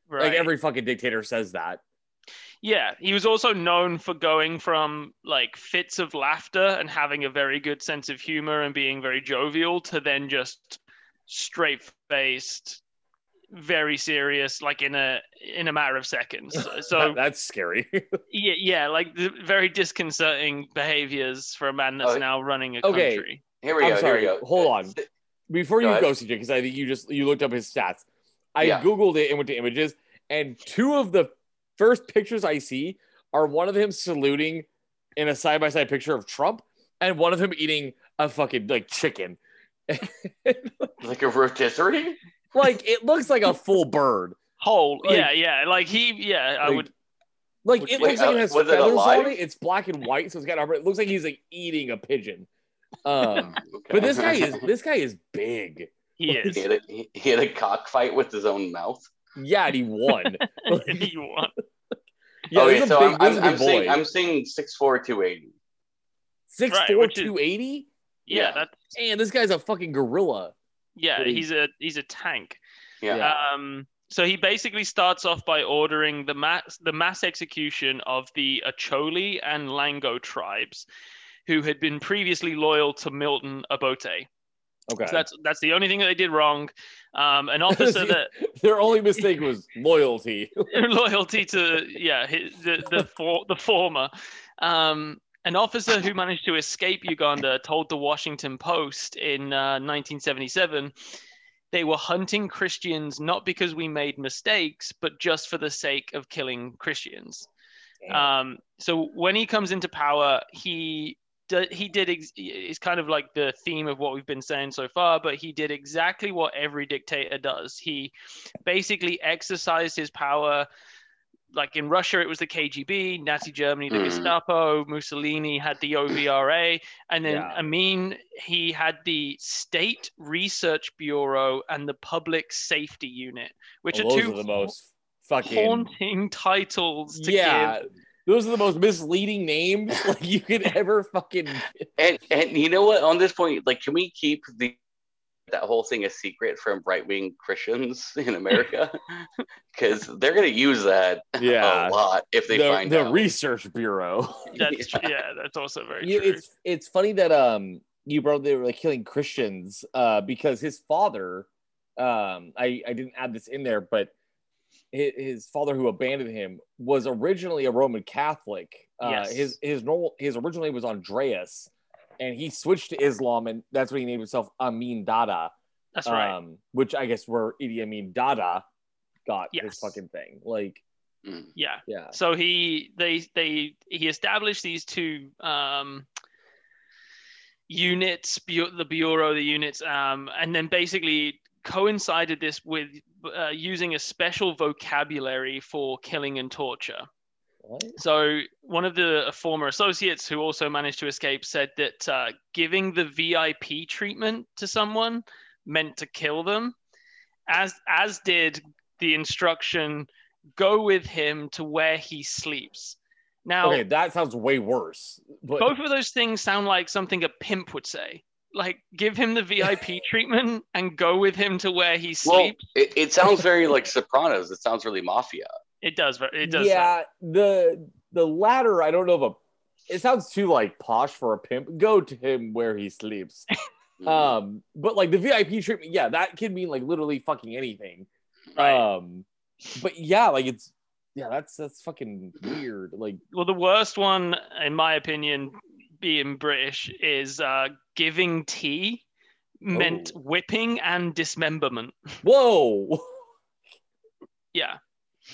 right. like every fucking dictator says that. Yeah, he was also known for going from like fits of laughter and having a very good sense of humor and being very jovial to then just straight faced, very serious, like in a in a matter of seconds. So that's scary. yeah, yeah, like the very disconcerting behaviors for a man that's Oh, now running a okay. country. Here we I'm go. sorry, Here we go. hold on. Before you Go go. CJ, because I think you just you looked up his stats. I Yeah. googled it and went to images, and two of the first pictures I see are one of him saluting in a side by side picture of Trump, and one of him eating a fucking like chicken. Like a rotisserie? Like it looks like a full bird. Whole, Like- yeah, yeah, like he, yeah, I Like, would, Like it you- looks like uh, it has was it feathers alive? on it. It's black and white, so it's got. It looks like he's like eating a pigeon. Um, Okay. but this guy is this guy is big. he is. he, had a, he, he had a cockfight with his own mouth. Yeah, and he won. he won. Yeah, okay, this is a so big, I'm, I'm, is a I'm big boy. seeing I'm seeing six four two eighty. Six Right, four two eighty. Yeah, Yeah. that, And this guy's a fucking gorilla. Yeah, Pretty- he's a he's a tank. Yeah. Yeah. Um, so he basically starts off by ordering the mass the mass execution of the Acholi and Lango tribes, who had been previously loyal to Milton Obote. Okay. So that's that's the only thing that they did wrong. Um, an officer that Their only mistake was loyalty. loyalty to yeah his, the the, for, the former. Um, an officer who managed to escape Uganda told the Washington Post in uh, 1977 they were hunting Christians not because we made mistakes, but just for the sake of killing Christians. Um, so when he comes into power, he he did ex- it's kind of like the theme of what we've been saying so far, but he did exactly what every dictator does. He basically exercised his power. Like in Russia, it was the KGB, Nazi Germany, the Mhm. Gestapo, Mussolini had the OVRA, and then Yeah. Amin, he had the State Research Bureau and the Public Safety Unit, which Well, are those two are the most fucking haunting titles to yeah. give. Those are the most misleading names like you could ever fucking. And and you know what? On this point, like, can we keep the that whole thing a secret from right wing Christians in America? Because they're gonna use that Yeah. a lot if they the find the out. research bureau. That's tr- yeah, that's also very You, true. it's it's funny that um you brought they were like killing Christians uh because his father um I I didn't add this in there but his, his father who abandoned him was originally a Roman Catholic. Uh, Yes. His his normal his original name was Andreas, and he switched to Islam, and that's when he named himself Amin Dada. That's right. Um, which I guess where Idi Amin Dada got Yes. his fucking thing. Like, Mm. yeah. yeah, So he they they he established these two um, units, bu- the bureau, the units, um, and then basically coincided this with uh, using a special vocabulary for killing and torture. What? So one of the former associates who also managed to escape said that uh, giving the VIP treatment to someone meant to kill them, as as did the instruction go with him to where he sleeps. Now okay, that sounds way worse. But both of those things sound like something a pimp would say. Like give him the VIP treatment and go with him to where he Well, sleeps. it, it sounds very like Sopranos. It sounds really mafia. It does. It does. sound- yeah, the the latter, I don't know if a. It sounds too like posh for a pimp. Go to him where he sleeps. Mm. Um, but like the VIP treatment, yeah, that can mean like literally fucking anything. Right. Um, but yeah, like it's yeah, that's that's fucking weird. Like, well, the worst one, in my opinion, being British, is uh, giving tea meant Oh. whipping and dismemberment. whoa, Yeah,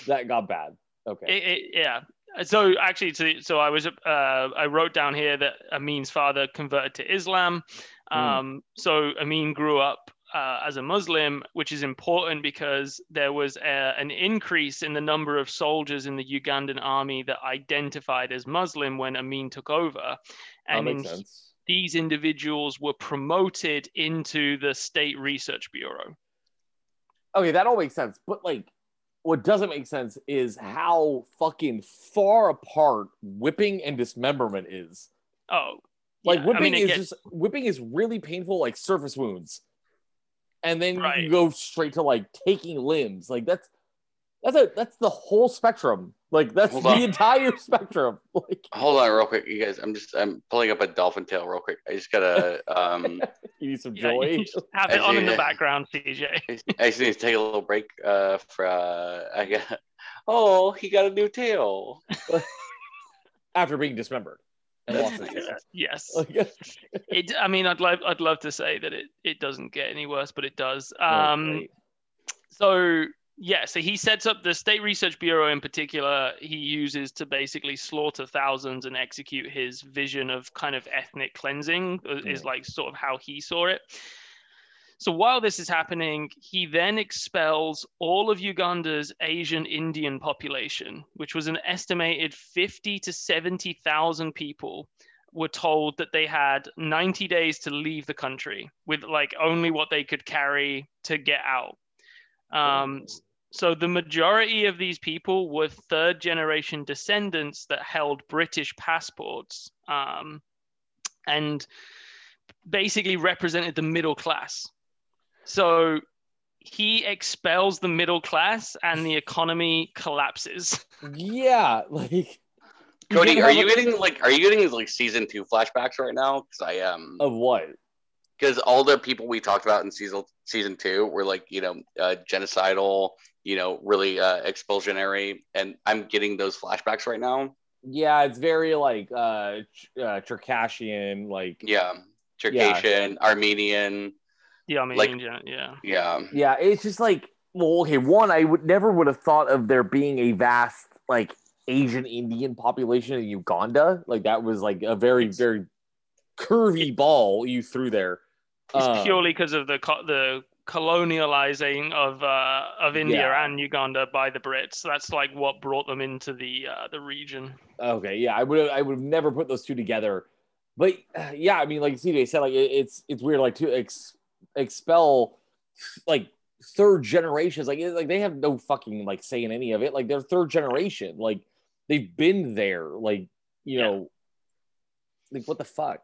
that got bad. Okay, it, it, yeah. So actually, to, so I was uh, I wrote down here that Amin's father converted to Islam. Hmm. Um, so Amin grew up uh, as a Muslim, which is important because there was a, an increase in the number of soldiers in the Ugandan army that identified as Muslim when Amin took over, and makes in- sense. these individuals were promoted into the State Research Bureau. Okay, that all makes sense. But like, what doesn't make sense is how fucking far apart whipping and dismemberment is. Oh, Like yeah, whipping I mean, is gets- just whipping is really painful, like surface wounds, and then Right. you go straight to like taking limbs. Like that's that's a that's the whole spectrum. Like that's Hold the on. entire spectrum. Like Hold on, real quick, you guys. I'm just I'm pulling up a dolphin tail real quick. I just gotta um you need some yeah, joy. have it on in the background, CJ. I just need to take a little break uh for uh I got oh he got a new tail. After being dismembered. And lost his tail. yes. It i mean i'd love i'd love to say that it it doesn't get any worse but it does oh, um great. so yeah so he sets up the state research bureau in particular he uses to basically slaughter thousands and execute his vision of kind of ethnic cleansing uh, is Mm. like sort of how he saw it so while this is happening, he then expels all of Uganda's Asian Indian population, which was an estimated 50 to 70,000 people were told that they had 90 days to leave the country with like only what they could carry to get out. Um, so the majority of these people were third generation descendants that held British passports um, and basically represented the middle class. So he expels the middle class and the economy collapses. yeah, like Cody, are you getting like are you getting like season two flashbacks right now? Because I am of what? Because all the people we talked about in season season two were like you know uh, genocidal, you know, really uh, expulsionary, and I'm getting those flashbacks right now. Yeah, it's very like uh, Ch- uh Circassian, like Yeah, Circassian, Armenian. The Armenian, yeah, yeah. Yeah, Yeah, it's just like well, okay. One, I would never would have thought of there being a vast like Asian Indian population in Uganda. Like that was like a very very curvy ball you threw there. It's Uh, purely because of the co- the colonializing of uh, of India Yeah. and Uganda by the Brits. That's like what brought them into the uh, the region. Okay, yeah, I would have I would have never put those two together. But yeah, I mean, like CJ said, like it, it's it's weird, like to ex- expel like third generations, like it, like they have no fucking like say in any of it. Like they're third generation, like they've been there, like you Yeah. know, like what the fuck?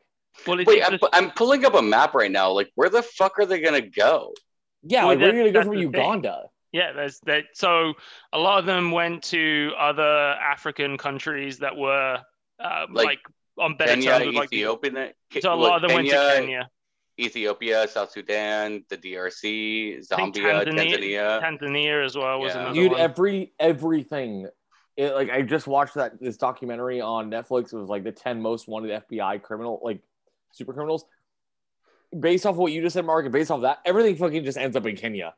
Well, it's wait, it's I'm, just- I'm pulling up a map right now. Like, where the fuck are they gonna go? Yeah, Well, like where are you gonna go from the thing. Uganda? Yeah, there's that. So a lot of them went to other African countries that were um, Like like, on better Kenya, terms with like. the- Ethiopia, So a lot of them went to Kenya, Ethiopia, South Sudan, the DRC, I think Zambia, Tanzania- Tanzania. Tanzania as well was Yeah. another Dude, one. every everything. It, like I just watched that this documentary on Netflix. It was like the ten most wanted FBI criminal, like super criminals. Based off what you just said, Mark, and based off that, everything fucking just ends up in Kenya.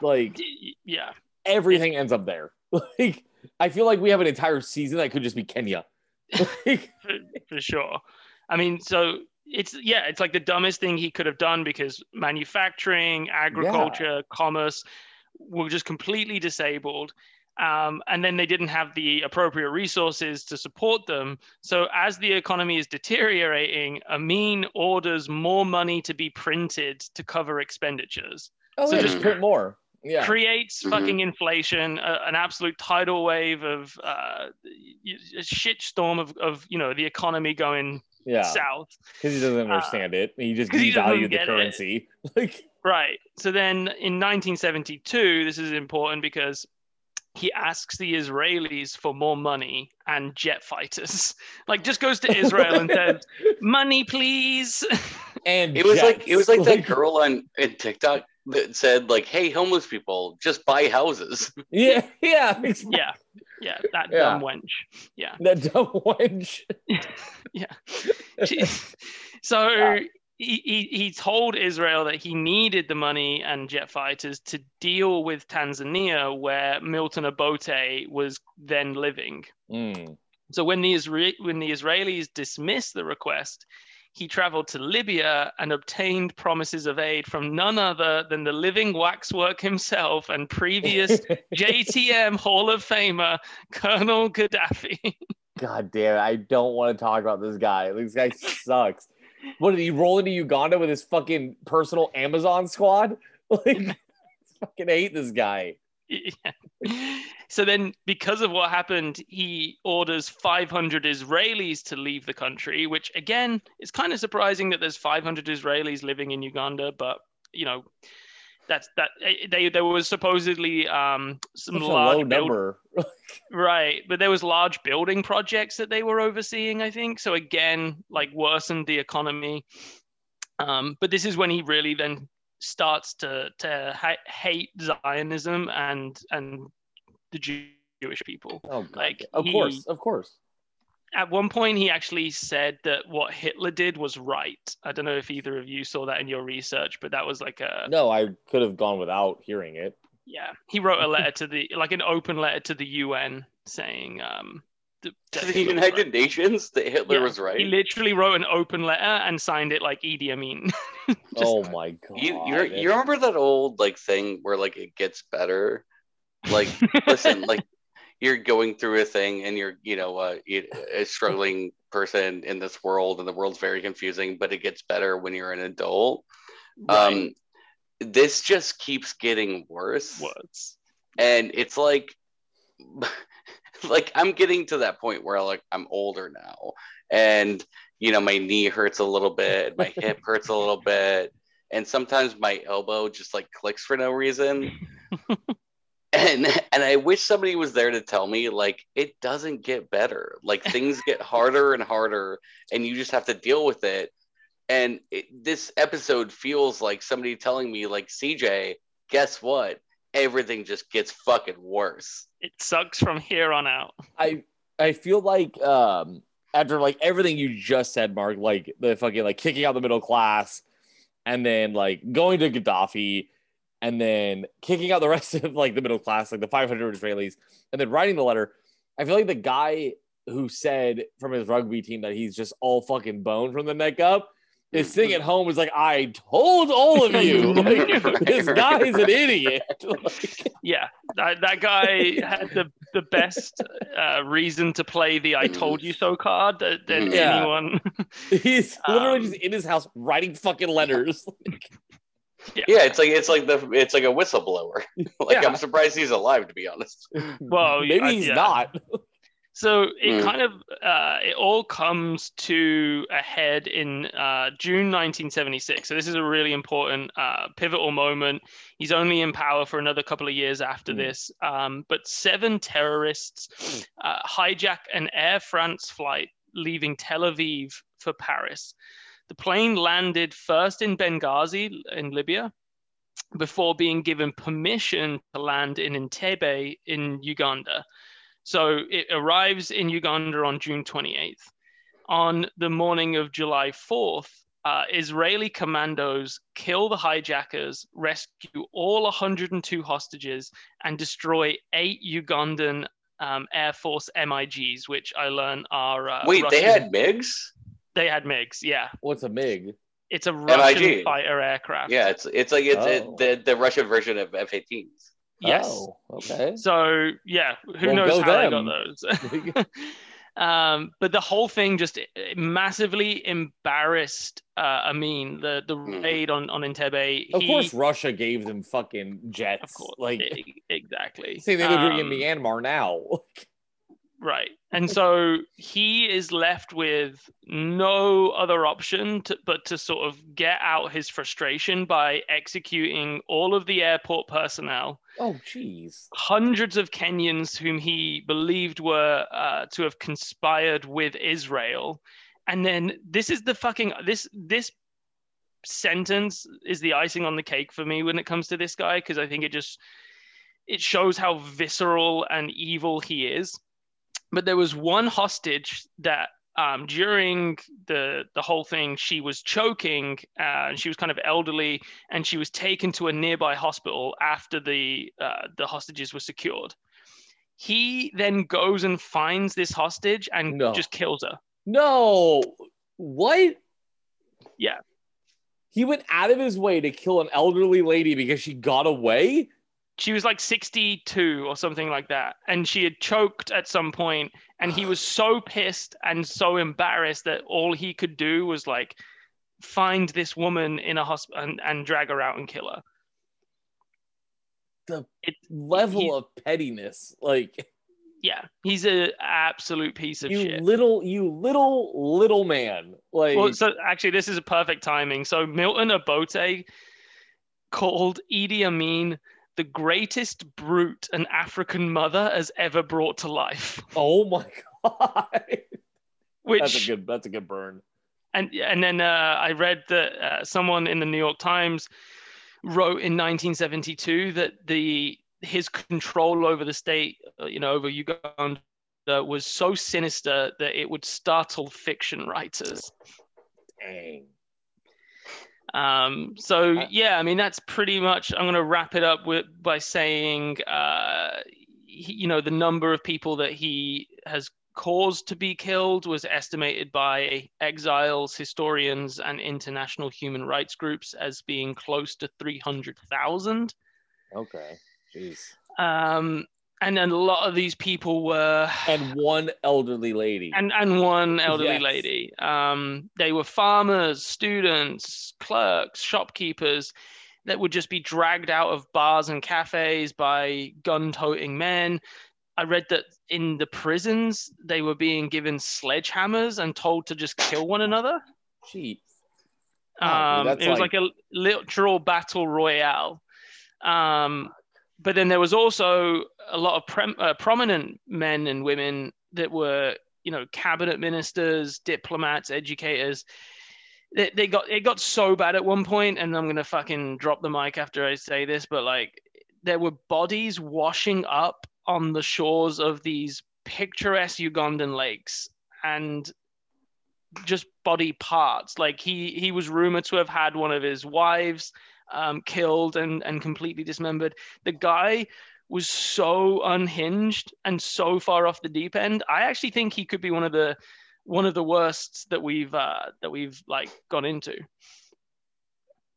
Like Yeah. everything ends up there. Like I feel like we have an entire season that could just be Kenya. Like, for, for sure. I mean, so it's yeah, it's like the dumbest thing he could have done because manufacturing, agriculture, commerce were just completely disabled. Um, and then they didn't have the appropriate resources to support them. So as the economy is deteriorating, Amin orders more money to be printed to cover expenditures. oh, So yeah, just- just print more. Yeah. creates Mhm. fucking inflation, uh, an absolute tidal wave of uh, y- a shit storm of, of you know the economy going Yeah. south. Because he doesn't understand it. He just 'cause he devalued the currency. Like Right. So then in 1972, this is important because he asks the Israelis for more money and jet fighters. Like just goes to Israel and says, "Money, please." and It was like it was like that girl on in TikTok that said like, "Hey, homeless people, just buy houses." Yeah, yeah. it's- yeah. Yeah, that Yeah. dumb wench. Yeah. That dumb wench. She- so he, he, he told Israel that he needed the money and jet fighters to deal with Tanzania, where Milton Obote was then living. Mm. So when the Isra- when the Israelis dismissed the request, he traveled to Libya and obtained promises of aid from none other than the living waxwork himself and previous JTM Hall of Famer Colonel Gaddafi. God damn it. I don't want to talk about this guy. This guy sucks. What did he roll into Uganda with his fucking personal Amazon squad? Like fucking hate this guy. Yeah. So then, because of what happened, he orders 500 Israelis to leave the country, which again is kind of surprising that there's 500 Israelis living in Uganda. But you know, that's that eh, they there was supposedly um, some a large low build- number. right, but there was large building projects that they were overseeing. I think so. Again, like worsened the economy. Um, but this is when he really then starts to to ha- hate Zionism and and the Jewish people. Oh god. Like, of he- course, of course. At one point, he actually said that what Hitler did was right. I don't know if either of you saw that in your research, but that was like a No, I could have gone without hearing it. yeah. He wrote a letter to the like an open letter to the UN saying um th- that To the Hitler was right. United Nations, that Hitler Yeah, was right. He literally wrote an open letter and signed it like Idi Amin. Just- oh my god. You you you remember that old like thing where like it gets better? Like listen, like you're going through a thing and you're you know uh, a struggling person in this world and the world's very confusing, but it gets better when you're an adult. Right. Um, this just keeps getting worse. words. and it's like like i'm getting to that point where like i'm older now and you know my knee hurts a little bit my hip hurts a little bit and sometimes my elbow just like clicks for no reason and and i wish somebody was there to tell me like it doesn't get better like things get harder and harder and you just have to deal with it and it, this episode feels like somebody telling me like cj guess what everything just gets fucking worse. It sucks from here on out. I I feel like um after like everything you just said, Mark, like the fucking like kicking out the middle class, and then like going to Gaddafi, and then kicking out the rest of like the middle class, like the 500 Israelis, and then writing the letter. I feel like the guy who said from his rugby team that he's just all fucking bone from the neck up is sitting at home is like, I told all of you, like, this guy's an idiot. Like, Yeah, that, that guy had the the best uh, reason to play the "I told you so" card that, than Yeah. anyone. he's literally Um, just in his house writing fucking letters. Yeah, it's like it's like the it's like a whistleblower. like Yeah. I'm surprised he's alive to be honest. Well, maybe uh, he's yeah. not. So it Mm. kind of uh, it all comes to a head in uh, June 1976. So this is a really important uh, pivotal moment. He's only in power for another couple of years after Mm. this, um, but seven terrorists uh, hijack an Air France flight leaving Tel Aviv for Paris. The plane landed first in Benghazi in Libya before being given permission to land in Entebbe in Uganda. So it arrives in Uganda on June 28th. On the morning of July 4th, uh, Israeli commandos kill the hijackers, rescue all 102 hostages, and destroy eight Ugandan um, Air Force MiGs, which I learn are. Uh, Wait, they had MiGs? They had MiGs, yeah. What's a MiG? It's a Russian MiG. fighter aircraft. Yeah, it's it's like it's Oh. the the Russian version of F-18s. Yes. Oh, okay. So yeah, who Well, knows go how they got those? um, but the whole thing just massively embarrassed uh, Amin. The the Mhm. raid on on Entebbe. of he- course, Russia gave them fucking jets. of course, like exactly. say they're doing in Um, Myanmar now. Right. And so he is left with no other option to, but to sort of get out his frustration by executing all of the airport personnel, oh, jeez. hundreds of Kenyans whom he believed were uh, to have conspired with Israel. And then this is the fucking this this sentence is the icing on the cake for me when it comes to this guy because I think it just it shows how visceral and evil he is. But there was one hostage that um, during the the whole thing she was choking uh, and she was kind of elderly and she was taken to a nearby hospital after the uh, the hostages were secured. He then goes and finds this hostage and No. just kills her. No. What? Yeah. He went out of his way to kill an elderly lady because she got away? She was like 62 or something like that and she had choked at some point and he was so pissed and so embarrassed that all he could do was like find this woman in a hospital and, and drag her out and kill her The It- level he- of pettiness. Like yeah he's a absolute piece of you shit little you little little man. Like well so actually this is a perfect timing so Milton Obote called Idi Amin the greatest brute an African mother has ever brought to life oh my god. which that's a good that's a good burn. and and then uh, I read that uh, someone in the New York Times wrote in 1972 that the his control over the state, uh, you know, over Uganda was so sinister that it would startle fiction writers. Dang. Um, so yeah, I mean that's pretty much. I'm going to wrap it up with by saying, uh, he, you know, the number of people that he has caused to be killed was estimated by exiles, historians, and international human rights groups as being close to 300,000. Okay. Jeez. Um, and then a lot of these people were And one elderly lady. and and one elderly Yes. lady. Um, they were farmers, students, clerks, shopkeepers that would just be dragged out of bars and cafes by gun-toting men. I read that in the prisons they were being given sledgehammers and told to just kill one another. Jeez. Oh, Um, it was like- like a literal battle royale. Um, but then there was also a lot of prem- uh, prominent men and women that were, you know, cabinet ministers, diplomats, educators. They, they got it got so bad at one point, and I'm gonna fucking drop the mic after I say this, but like there were bodies washing up on the shores of these picturesque Ugandan lakes, and just body parts. Like he he was rumored to have had one of his wives um, killed and and completely dismembered. The guy was so unhinged and so far off the deep end. I actually think he could be one of the one of the worst that we've uh, that we've like gone into.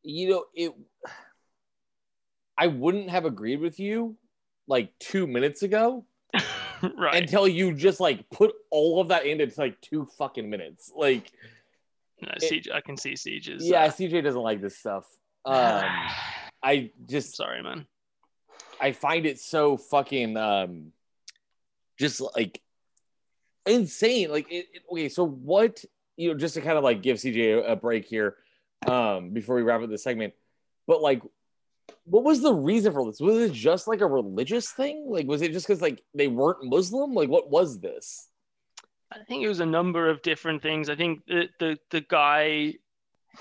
you know it i wouldn't have agreed with you like two minutes ago right. until you just like put all of that into like two fucking minutes like No, Siege, I can see Siege's. yeah uh, cj doesn't like this stuff um i just sorry, man. i find it so fucking um just like insane. Like it, it- okay so what you know just to kind of like give cj a, break here um before we wrap up this segment but like what was the reason for this? Was it just like a religious thing? Like was it just because like they weren't muslim? Like what was this? I think it was a number of different things. I think the the, the guy,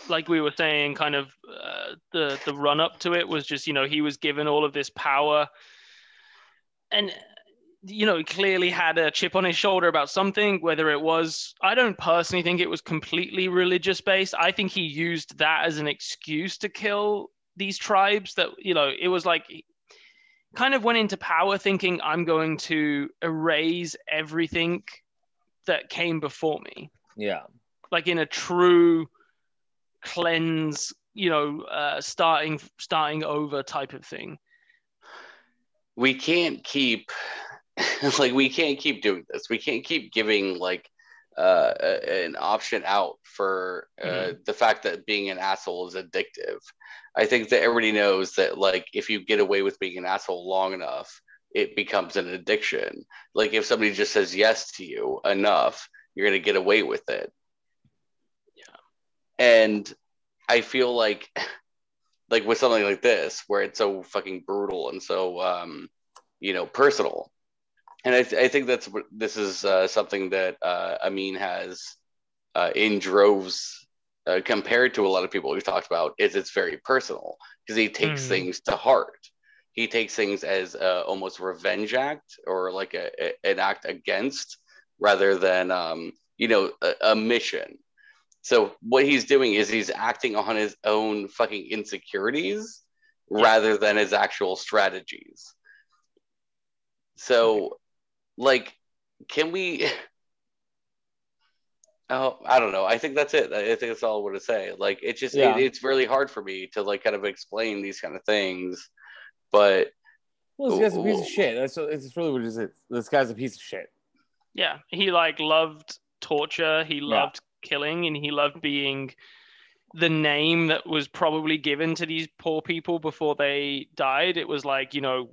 like we were saying, kind of uh, the the run up to it was just you know he was given all of this power, and you know, clearly had a chip on his shoulder about something, whether it was, I don't personally think it was completely religious based. I think he used that as an excuse to kill these tribes that, you know, it was like kind of went into power thinking I'm going to erase everything that came before me. Yeah. Like in a true cleanse, you know, uh, starting starting over type of thing. We can't keep like we can't keep doing this. We can't keep giving like uh, an option out for uh, mm-hmm. the fact that being an asshole is addictive. I think that everybody knows that like if you get away with being an asshole long enough, it becomes an addiction. Like if somebody just says yes to you enough, you're gonna get away with it. And I feel like like with something like this where it's so fucking brutal and so um you know personal and I, th- I think that's what this is uh, something that uh, Amin has uh, in droves uh, compared to a lot of people we've talked about is it's very personal because he takes mm. things to heart. He takes things as a, almost revenge act or like a, a, an act against rather than um, you know a, a mission. So what he's doing is he's acting on his own fucking insecurities rather than his actual strategies. So like can we oh i don't know. I think that's it. I think that's all i want to say. Like it's just yeah. it, it's really hard for me to like kind of explain these kind of things but well this guy's a piece of shit. That's it's really what it is. This guy's a piece of shit. Yeah. He like loved torture. He loved yeah. Killing and he loved being the name that was probably given to these poor people before they died it was like you know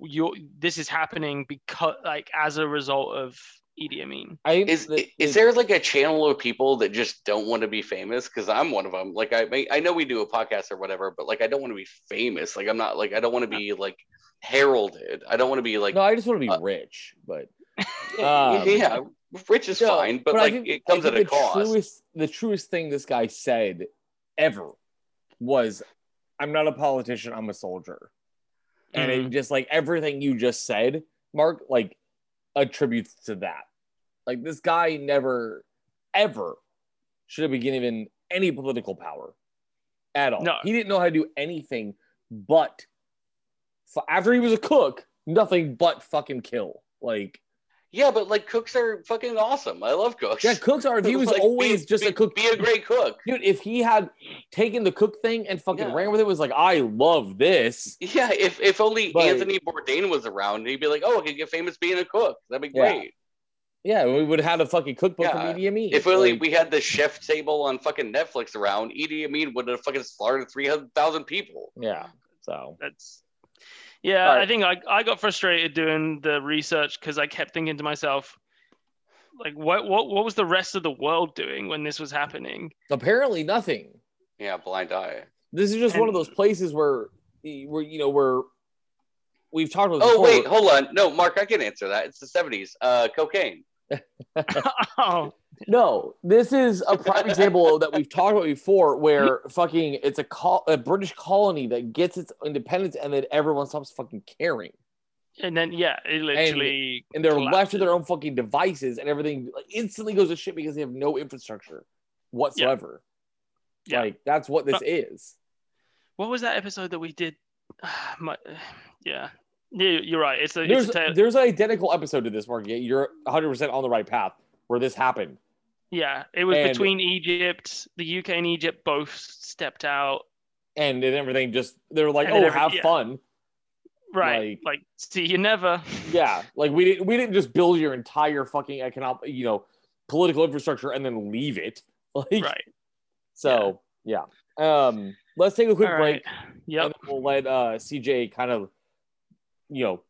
you this is happening because like as a result of Idi Amin. I, is the, is there like a channel of people that just don't want to be famous? Because I'm one of them. Like I I know we do a podcast or whatever, but like I don't want to be famous. Like I'm not like I don't want to be like heralded. I don't want to be like no. I just want to be uh, rich, but um, yeah, rich is fine, but, but like it comes at a cost. Truest, the truest thing this guy said ever was, "I'm not a politician. I'm a soldier." and mm-hmm. it just like everything you just said, Mark, like attributes to that. Like this guy never, ever should have been given any political power at all. No. He didn't know how to do anything but after he was a cook, nothing but fucking kill. Like yeah, but like cooks are fucking awesome. I love cooks. Yeah, cooks are. If he was like, always be, just be, a cook, be a great cook, dude. If he had taken the cook thing and fucking yeah. ran with it, was like, I love this. Yeah, if if only but, Anthony Bourdain was around, he'd be like, oh, I could get famous being a cook. That'd be great. Yeah, we would have had a fucking cookbook yeah. from Idi Amin. If only like, we had the chef table on fucking Netflix around, Idi Amin would have fucking slaughtered three hundred thousand people. Yeah, so that's yeah. Right. I think I I got frustrated doing the research because I kept thinking to myself, like what what what was the rest of the world doing when this was happening? Apparently nothing. Yeah, blind eye. This is just and, one of those places where where you know where we've talked about. Oh before. wait, hold on. No, Mark, I can answer that. It's the seventies. Uh, cocaine. oh. No, this is a prime example that we've talked about before, where fucking it's a col- a British colony that gets its independence, and then everyone stops fucking caring and then yeah, it literally and, and they're collapses. left to their own fucking devices, and everything like, instantly goes to shit because they have no infrastructure whatsoever. Yeah. Like that's what this but, is. What was that episode that we did? My, yeah, yeah, you're right. It's a there's it's a there's an identical episode to this, Mark. You're 100 percent on the right path where this happened. Yeah, it was and, between Egypt, the UK, and Egypt both stepped out, and then everything just they were like, "Oh, have yeah. fun." Right. Like, like, see you never. Yeah. Like we didn't we didn't just build your entire fucking economic, you know, political infrastructure and then leave it. Like right. So yeah. yeah. Um let's take a quick All break. Right. Yep. We'll let uh CJ kind of you know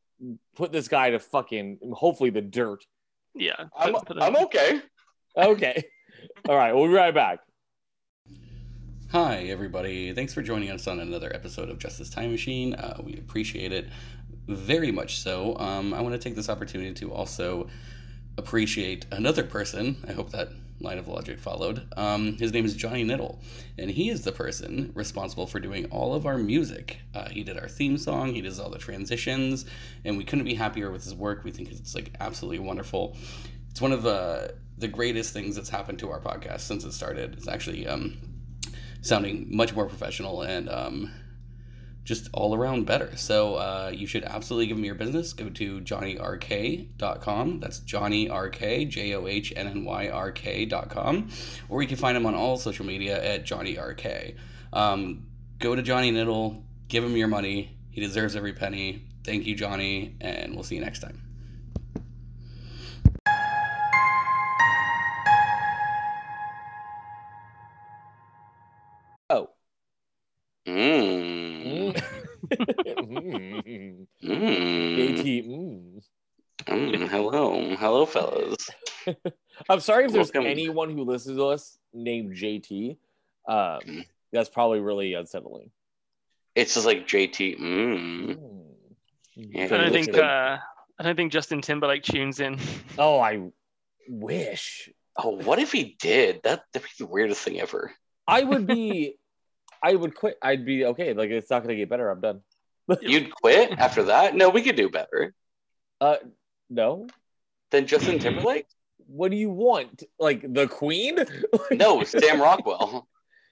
put this guy to fucking hopefully the dirt. Yeah. I'm, I'm okay. Okay. All right, we'll be right back. Hi, everybody. Thanks for joining us on another episode of Justice Time Machine. Uh, we appreciate it very much so. Um, I want to take this opportunity to also appreciate another person. I hope that line of logic followed. Um, his name is Johnny Niddle, and he is the person responsible for doing all of our music. Uh, he did our theme song, he does all the transitions, and we couldn't be happier with his work. We think it's like absolutely wonderful. It's one of the the greatest things that's happened to our podcast since it started. It's actually um, sounding much more professional and um, just all around better. So uh, you should absolutely give him your business. Go to johnnyrk.com. That's Johnny RK, J O H N N Y R K.com. Or you can find him on all social media at Johnny RK. Um, go to Johnny Niddle, give him your money. He deserves every penny. Thank you, Johnny, and we'll see you next time. Hello, hello, fellas. I'm sorry if there's Welcome. anyone who listens to us named JT. Um, Mm. that's probably really unsettling. It's just like JT. Mm. Mm. Yeah, I don't think listen. uh, I don't think Justin Timberlake tunes in. Oh, I wish. Oh, what if he did? That that'd be the weirdest thing ever. I would be. I would quit. I'd be okay. Like it's not gonna get better. I'm done. You'd quit after that? No, we could do better Uh, no. Than Justin Timberlake. What do you want? Like the Queen? No, Sam Rockwell.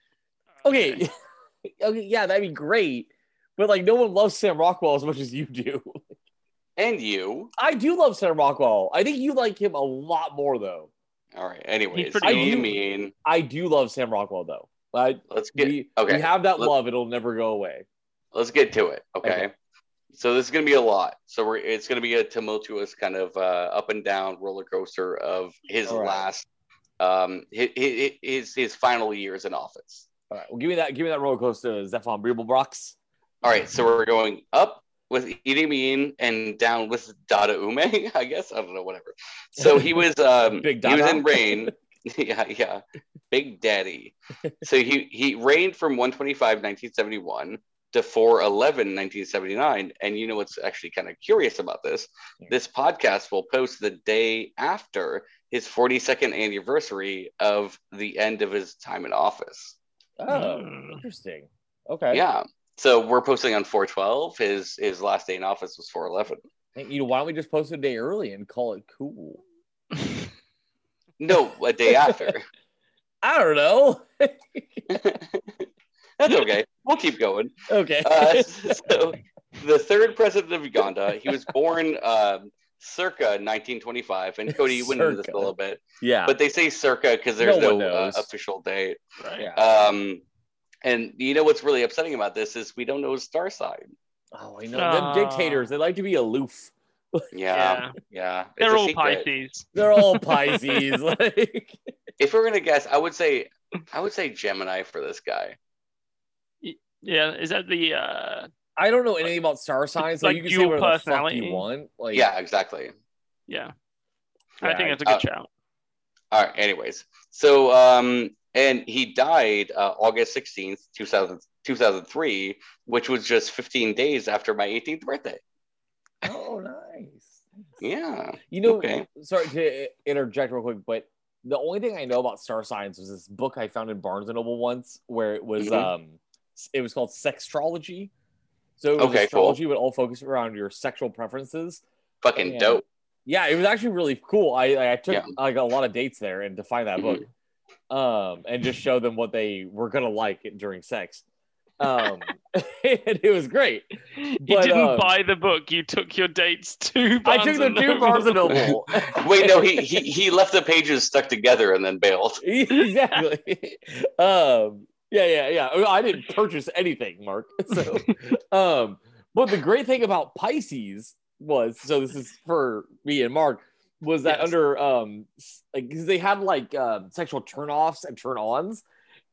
okay. okay. Yeah, that'd be great. But like, no one loves Sam Rockwell as much as you do. And you. I do love Sam Rockwell. I think you like him a lot more though. All right. Anyways, I do you mean? I do love Sam Rockwell though. I, Let's get we, okay. we have that let- love. It'll never go away. let's get to it. Okay. Okay. So this is gonna be a lot. So we're it's gonna be a tumultuous kind of uh, up and down roller coaster of his right. last um his, his his final years in office. All right. Well, give me that. Give me that roller coaster, Zaphod Beeblebrox. All right, so we're going up with Idi Amin and down with Dada Ume, I guess. I don't know, whatever. So he was um Big he was in Rain. yeah, yeah. Big Daddy. so he he reigned from 125 1971 to 411 1979 and you know what's actually kind of curious about this this podcast will post the day after his 42nd anniversary of the end of his time in office Oh, Mm. interesting. Okay. yeah so we're posting on 412 his his last day in office was 411 You know, why don't we just post a day early and call it cool? no a day after I don't know. that's okay we'll keep going okay. uh, so the third president of Uganda, he was born um, circa 1925. And Cody, you went into this a little bit, yeah. but they say circa because there's No no, uh, official date. right. yeah. Um, and you know what's really upsetting about this is we don't know his star sign. oh, I know. Aw. Them dictators, they like to be aloof. Yeah, yeah. It's They're all secret. Pisces. They're all Pisces. like, If we're gonna guess, I would say, I would say Gemini for this guy. Yeah, is that the uh I don't know anything about star signs, so Like you can say dual whatever the fuck personality? you want. Like, yeah, exactly. yeah. I think that's a good uh, shout. All right. Anyways, so um, and he died uh, August sixteenth, 2000, 2003, which was just fifteen days after my eighteenth birthday. Oh, nice. Yeah. You know, Okay. sorry to interject real quick, but the only thing I know about star signs was this book I found in Barnes and Noble once, where it was Mhm. um, it was called Sextrology. So it was Okay, cool. astrology would all focus around your sexual preferences. Fucking Yeah. dope. Yeah, it was actually really cool. I I took Yeah. like a lot of dates there and to find that book, um, and just show them what they were gonna like during sex. Um, and it was great. You but, didn't um, buy the book. You took your dates to I took them and to Noble. Barnes and Noble. Wait, no, he, he he left the pages stuck together and then bailed. exactly. Um, yeah, yeah, yeah. I didn't purchase anything, Marc. So, um, but the great thing about Pisces was so this is for me and Marc was that Yes. under um like 'cause they had like um, sexual turn-offs and turn-ons,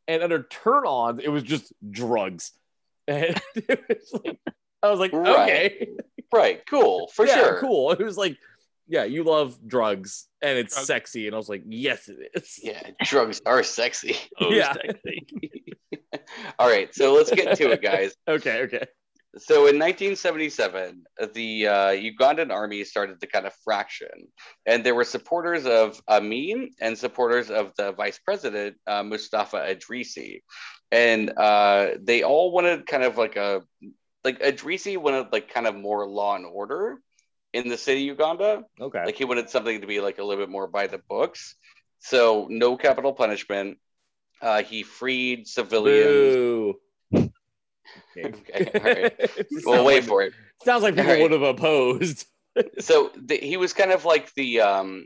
and under turn-ons it was just drugs, and it was like I was like Right. okay, Right. Cool. For yeah, sure. cool. It was like yeah, you love drugs and it's Drugs. sexy, and I was like yes, it is. Yeah. Drugs are sexy. Oh, Yeah. sexy. All right. So let's get to it, guys. Okay, okay. So in 1977, the uh, Ugandan army started to kind of fraction, and there were supporters of Amin and supporters of the vice president uh, Mustafa Adrisi, and uh, they all wanted kind of like a like Adrisi wanted like kind of more law and order in the city Uganda. Okay. Like he wanted something to be like a little bit more by the books. So no capital punishment. Uh, he freed civilians. Boo. Okay, all right. We'll wait like- for it. Sounds like people All right. would have opposed. So the, he was kind of like the um.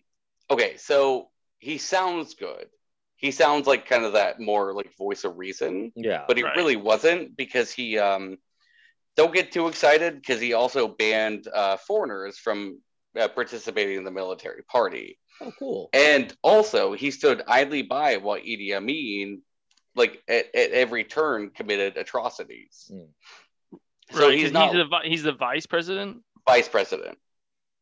Okay, so he sounds good. He sounds like kind of that more like voice of reason, Yeah. but he Right. really wasn't because he um. Don't get too excited because he also banned uh, foreigners from uh, participating in the military party. Oh, cool. And also, he stood idly by while Idi Amin, like at, at every turn, committed atrocities. Mm. So right, he's 'cause not he's the he's the vice president. vice president.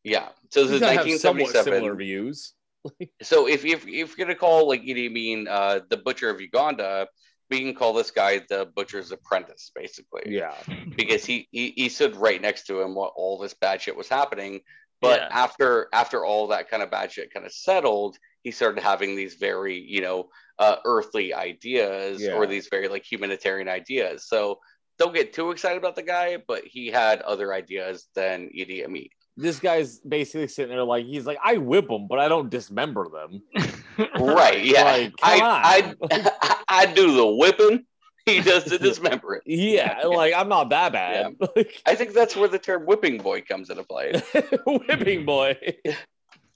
Yeah. So this He's is gotta have somewhat similar 1977. views. So if, if, if you're going to call like Idi Amin uh, the butcher of Uganda, we can call this guy the butcher's apprentice, basically. Yeah. Because he, he, he stood right next to him while all this bad shit was happening. But Yeah. after after all that kind of bad shit kind of settled, he started having these very you know uh, earthly ideas Yeah. or these very like humanitarian ideas. So don't get too excited about the guy, but he had other ideas than Idi Amin. This guy's basically sitting there like he's like, I whip them, but I don't dismember them. Right? Yeah, Like, I, I I do the whipping. He does the dismembering. Yeah, like I'm not that bad. Like, I think that's where the term whipping boy comes into play. whipping boy.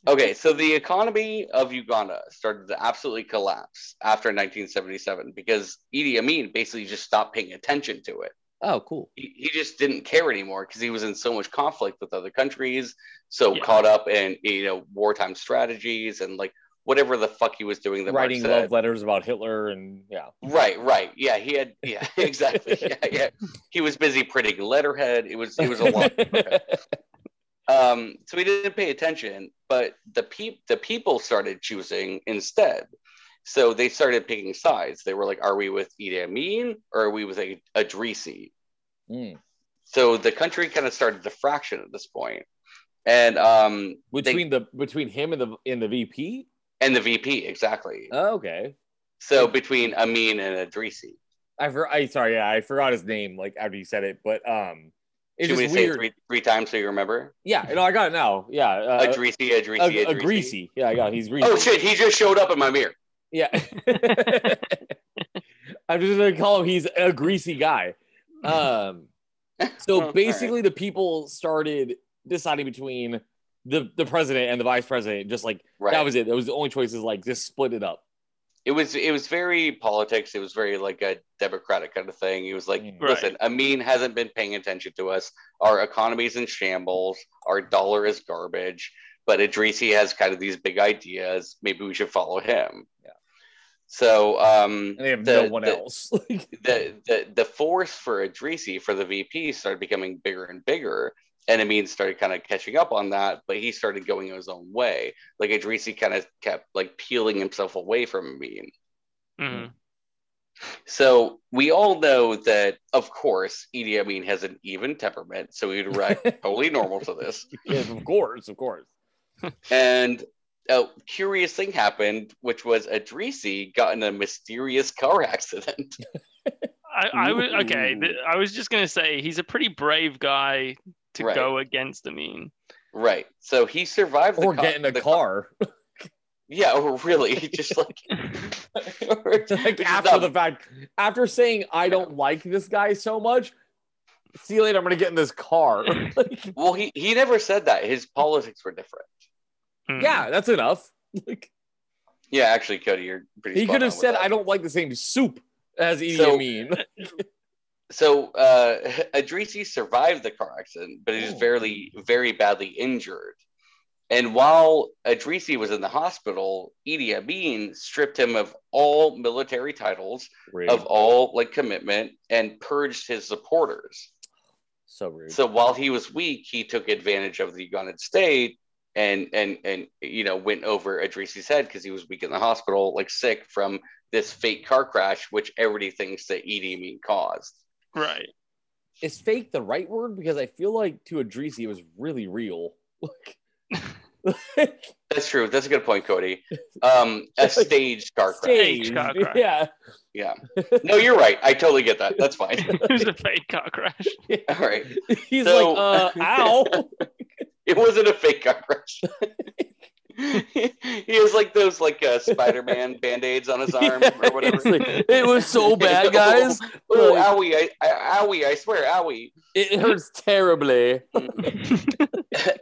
Okay, so the economy of Uganda started to absolutely collapse after 1977 because Idi Amin basically just stopped paying attention to it. Oh, cool. He, he just didn't care anymore because he was in so much conflict with other countries, so Yeah. caught up in you know wartime strategies and like whatever the fuck he was doing. That Writing love letters about Hitler and yeah. Right, right, yeah, he had, yeah, exactly, yeah, yeah. He was busy printing letterhead. It was, it was a lot. Um, so he didn't pay attention, but the peop- the people started choosing instead. So they started picking sides. They were like, "Are we with Idi Amin or are we with a Adrisi?" Mm. So the country kind of started to fraction at this point, and um, Between the between him and the in the VP. and the VP exactly. Oh, okay. So between Amin and Adrisi, I for I sorry, yeah, I forgot his name like after you said it, but um, it's should we say it three, three times so you remember? Yeah, no, I got it now. Yeah, uh, Adrisi, Adrisi, a, Adrisi. a greasy. Yeah, I got it. He's greasy. Oh shit! He just showed up in my mirror. Yeah. I'm just gonna call him he's a greasy guy. Um so all basically the people started deciding between the the president and the vice president, just like Right. that was it. That was the only choices, like just split it up. it was it was very politics. It was very like a democratic kind of thing. He was like, Mm. Right. listen, Amin hasn't been paying attention to us. Our economy's in shambles. Our dollar is garbage. But Idrisi has kind of these big ideas. Maybe we should follow him. Yeah. So um, they have the- no one the- else. the, the the force for Idrisi for the VP started becoming bigger and bigger. And Amin started kind of catching up on that, but he started going his own way. Like Idrisi kind of kept like peeling himself away from Amin. Mhm. So we all know that, of course, Idi Amin has an even temperament, so he'd react totally normal to this. yes, of course, of course. And a curious thing happened, which was Adrisi got in a mysterious car accident. I, I was okay. Th- I was just gonna say he's a pretty brave guy to Right. go against Amin. right. So he survived the Or get in a the car. Yeah, or really, just like, like after not- the fact, after saying I don't like this guy so much, see you later. I'm gonna get in this car. Well, he, he never said that. His politics were different. Mm. yeah, that's enough. Like, Yeah, actually, Cody, you're pretty. he could have said. I don't like the same soup as Idi So- Amin. So uh, Adrisi survived the car accident, but he was Oh. very, very badly injured. And while Adrisi was in the hospital, Idi Amin stripped him of all military titles, Rude. of all like commitment, and purged his supporters. so rude. So while he was weak, he took advantage of the Ugandan state and and and you know went over Adrisi's head because he was weak in the hospital, like sick from this fake car crash, which everybody thinks that Idi Amin caused. Right. is fake the right word? Because I feel like to Adrisi it was really real. Like, That's true. That's a good point, Cody. Um, a staged car crash. staged. car crash. Yeah. Yeah. No, you're right. I totally get that. That's fine. it was a fake car crash. All right. He's So- like, uh, ow. It wasn't a fake car crash. he has like those like uh, Spider-Man band-aids on his arm or whatever. Like, it was so bad, guys. Oh, Like- owie! I, I, owie! I swear, owie. It hurts terribly.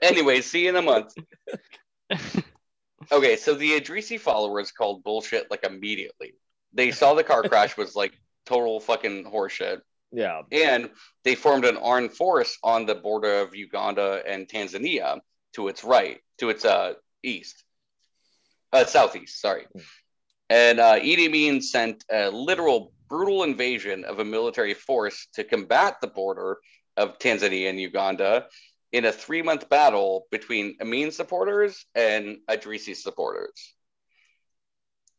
anyway, see you in a month. Okay, so the Adrisi followers called bullshit like immediately. They saw the car crash was like total fucking horseshit, Yeah. and they formed an armed force on the border of Uganda and Tanzania to its right, to its uh east, uh southeast. Sorry, and uh, Idi Amin sent a literal brutal invasion of a military force to combat the border of Tanzania and Uganda in a three month battle between Amin supporters and Adrisi supporters.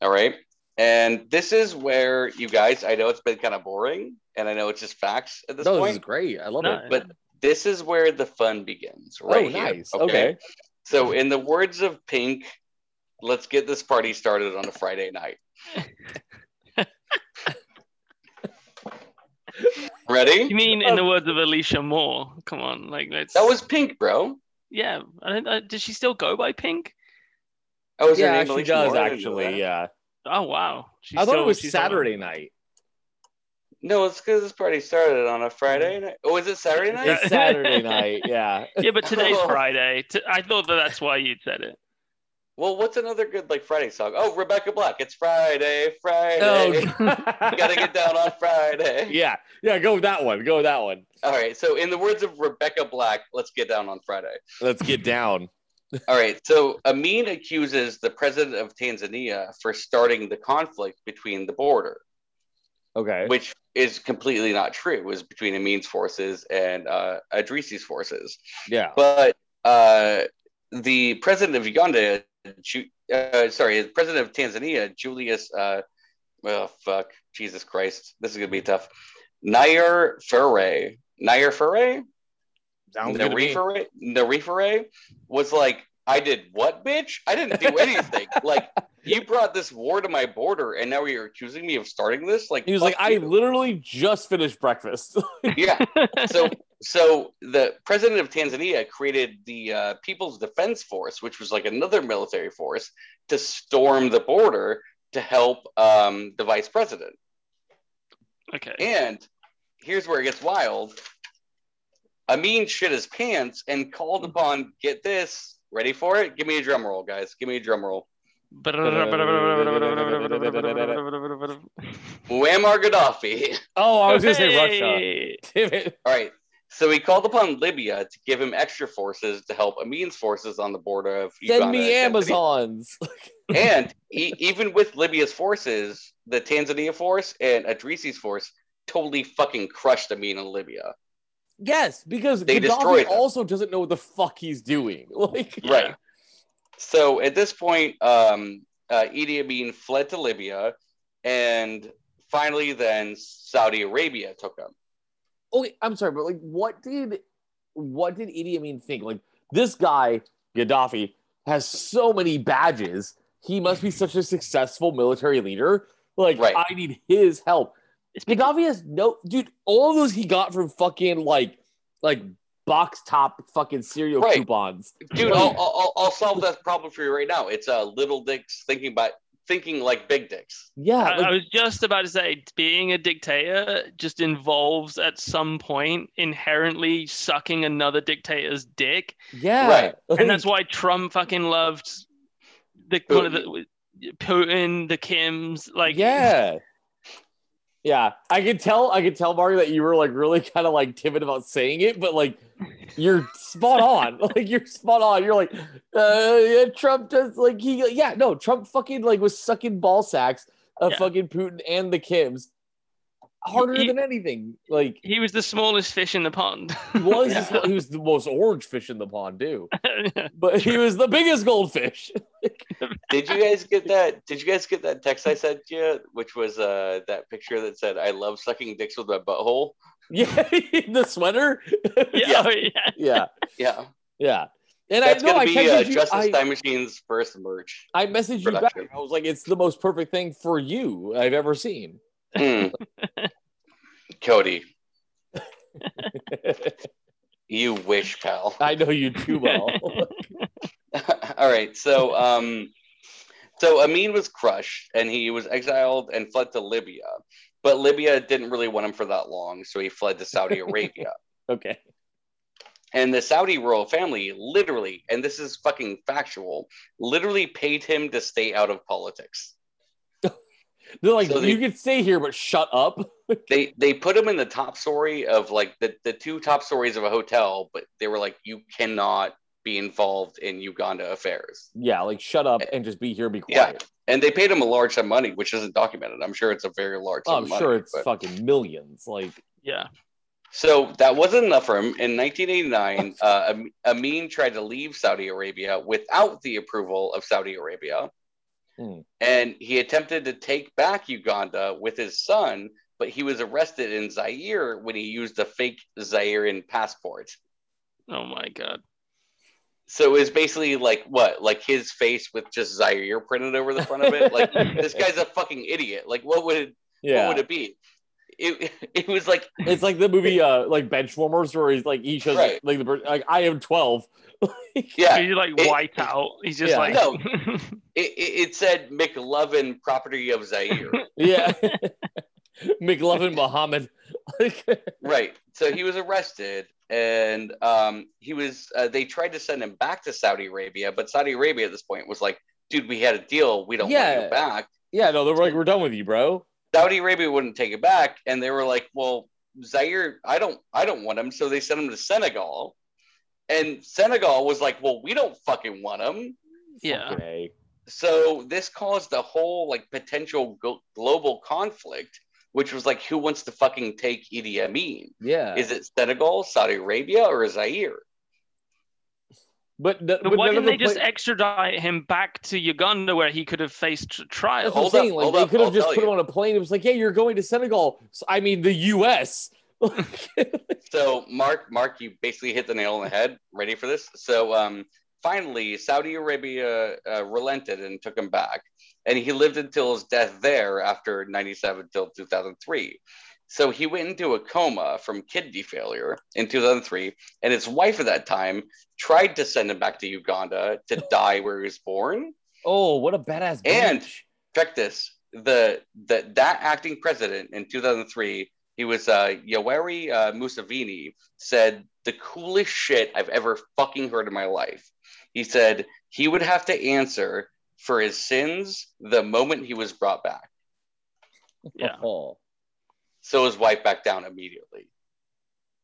All right. And this is where you guys, I know it's been kind of boring and I know it's just facts at this point. No, this is great. I love No, it. but this is where the fun begins right oh, here. nice. Okay. So, in the words of Pink, let's get this party started on a Friday night. Ready? You mean in the words of Alicia Moore? Come on, like let's. That was Pink, bro. yeah. I don't, uh, does she still go by Pink? Oh, is her Yeah, name she Alicia does Moore? I didn't know actually. Yeah. Oh wow. She's I thought still- it was she's still- Saturday night. No, it's because this party started on a Friday mm-hmm. night. Oh, is it Saturday night? It's Saturday night. Yeah. Yeah, but today's Oh. Friday. I thought that that's why you'd said it. Well, what's another good like Friday song? Oh, Rebecca Black. It's Friday, Friday. Oh, Gotta get down on Friday. Yeah. Yeah. Go with that one. Go with that one. All right. So, in the words of Rebecca Black, let's get down on Friday. Let's get down. All right. So Amin accuses the president of Tanzania for starting the conflict between the border, Okay. which is completely not true. It was between Amin's forces and uh, Adrisi's forces. Yeah. But uh, the president of Uganda, Ju- uh, sorry, the president of Tanzania, Julius, uh, well, fuck, Jesus Christ, this is gonna be tough. Nair Ferre, Nair Ferre, Sounds good to me. Narifere, Narifere was like, I did what, bitch? I didn't do anything. like, you brought this war to my border, and now you're accusing me of starting this. Like, He was fuck like, I literally just finished breakfast. yeah. So, so the president of Tanzania created the uh, People's Defense Force, which was like another military force, to storm the border to help um, the vice president. Okay. And here's where it gets wild. Amin shit his pants and called mm-hmm. upon, get this, ready for it? Give me a drum roll, guys. Give me a drum roll. Muammar Gaddafi. oh, I was gonna say Russia. Damn it. All right. So he called upon Libya to give him extra forces to help Amin's forces on the border of Uganda. Send me and Amazons. And e- even with Libya's forces, the Tanzania force and Adrisi's force totally fucking crushed Amin in Libya. Yes, because They Gaddafi also doesn't know what the fuck he's doing. Like, Yeah. Right. So at this point, um, uh, Idi Amin fled to Libya, and finally, then Saudi Arabia took him. okay, I'm sorry, but like, what did what did Idi Amin think? Like, this guy Gaddafi has so many badges. He must be such a successful military leader. Like, Right. I need his help. It's because Gaddafi has no dude. All those he got from fucking like like box top fucking cereal Right. coupons. Dude, I'll, I'll, I'll solve that problem for you right now. It's uh, little dicks thinking about thinking like big dicks. Yeah, I, like, I was just about to say, being a dictator just involves at some point inherently sucking another dictator's dick, yeah. Right. and that's why Trump fucking loved the one of the Putin, the Kims, like yeah. Yeah, I could tell. I could tell, Mario, that you were like really kind of like timid about saying it, but like you're spot on. like you're spot on. You're like, uh, yeah, Trump does like he. Yeah, no, Trump fucking like was sucking ball sacks of Yeah. fucking Putin and the Kims. Harder He- than anything. Like He was the smallest fish in the pond. he was, Yeah. he was the most orange fish in the pond too. But he was the biggest goldfish. Did you guys get that? Did you guys get that text I sent you, which was uh that picture that said "I love sucking dicks with my butthole"? yeah, the sweater. yeah, oh, yeah. yeah, Yeah, yeah. And that's I know gonna I be texted uh, you. Justice I, Time Machine's first merch. I messaged you back. I was like, it's the most perfect thing for you I've ever seen. Hmm. Cody, you wish, pal. I know you too well. All right, so um, so Amin was crushed, and he was exiled and fled to Libya, but Libya didn't really want him for that long, so he fled to Saudi Arabia. okay. And the Saudi royal family literally, and this is fucking factual, literally paid him to stay out of politics. They're like, So they- you can stay here, but shut up. They they put him in the top story of like the, the two top stories of a hotel, but they were like, you cannot be involved in Uganda affairs. Yeah, like shut up and just be here, be quiet. Yeah. And they paid him a large sum of money, which isn't documented. I'm sure it's a very large sum Oh, I'm of money. sure it's but- fucking millions. Like, yeah. So that wasn't enough for him. In 1989, uh, Am- Amin tried to leave Saudi Arabia without the approval of Saudi Arabia. Hmm. And he attempted to take back Uganda with his son, but he was arrested in Zaire when he used a fake Zairean passport. Oh my god. So it was basically like what? Like his face with just Zaire printed over the front of it? Like this guy's a fucking idiot. Like what would it what yeah, would it be? It, it was like it's like the movie, uh, like Benchwarmers, where he's like, he shows Right. like the bird- like I am twelve. Yeah, He's like It- white out. He's just Yeah. like No. it, it, it said McLovin, property of Zaire. yeah, McLovin Muhammad. Right. So he was arrested, and um, he was. Uh, they tried to send him back to Saudi Arabia, but Saudi Arabia at this point was like, "Dude, we had a deal. We don't want Yeah. you back." yeah, no, they're like, we're done with you, bro. Saudi Arabia wouldn't take it back, and they were like, "Well, Zaire, I don't, I don't want him." So they sent him to Senegal, and Senegal was like, "Well, we don't fucking want him." Yeah. Fucking A. so this caused a whole like potential go- global conflict which was like who wants to fucking take Idi Amin Yeah, is it Senegal Saudi Arabia or Zaire but, the, But but why didn't they the just extradite him back to Uganda where he could have faced tr- trial? That's what I'm Hold up, saying. Like hold they up, could have I'll just tell put him on a plane. It was like, yeah, you're going to Senegal. So, I mean, the U.S. so Marc Marc you basically hit the nail on the head. Ready for this? So um finally Saudi Arabia uh, relented and took him back. And he lived until his death there after 97 till 2003 so he went into a coma from kidney failure in 2003 and his wife at that time tried to send him back to Uganda to die where he was born. Oh, what a badass And- check this. The, the that acting president in 2003 he was uh Yoweri uh, Museveni said the coolest shit I've ever fucking heard in my life he said he would have to answer for his sins the moment he was brought back Yeah. Oh. so his wife backed down immediately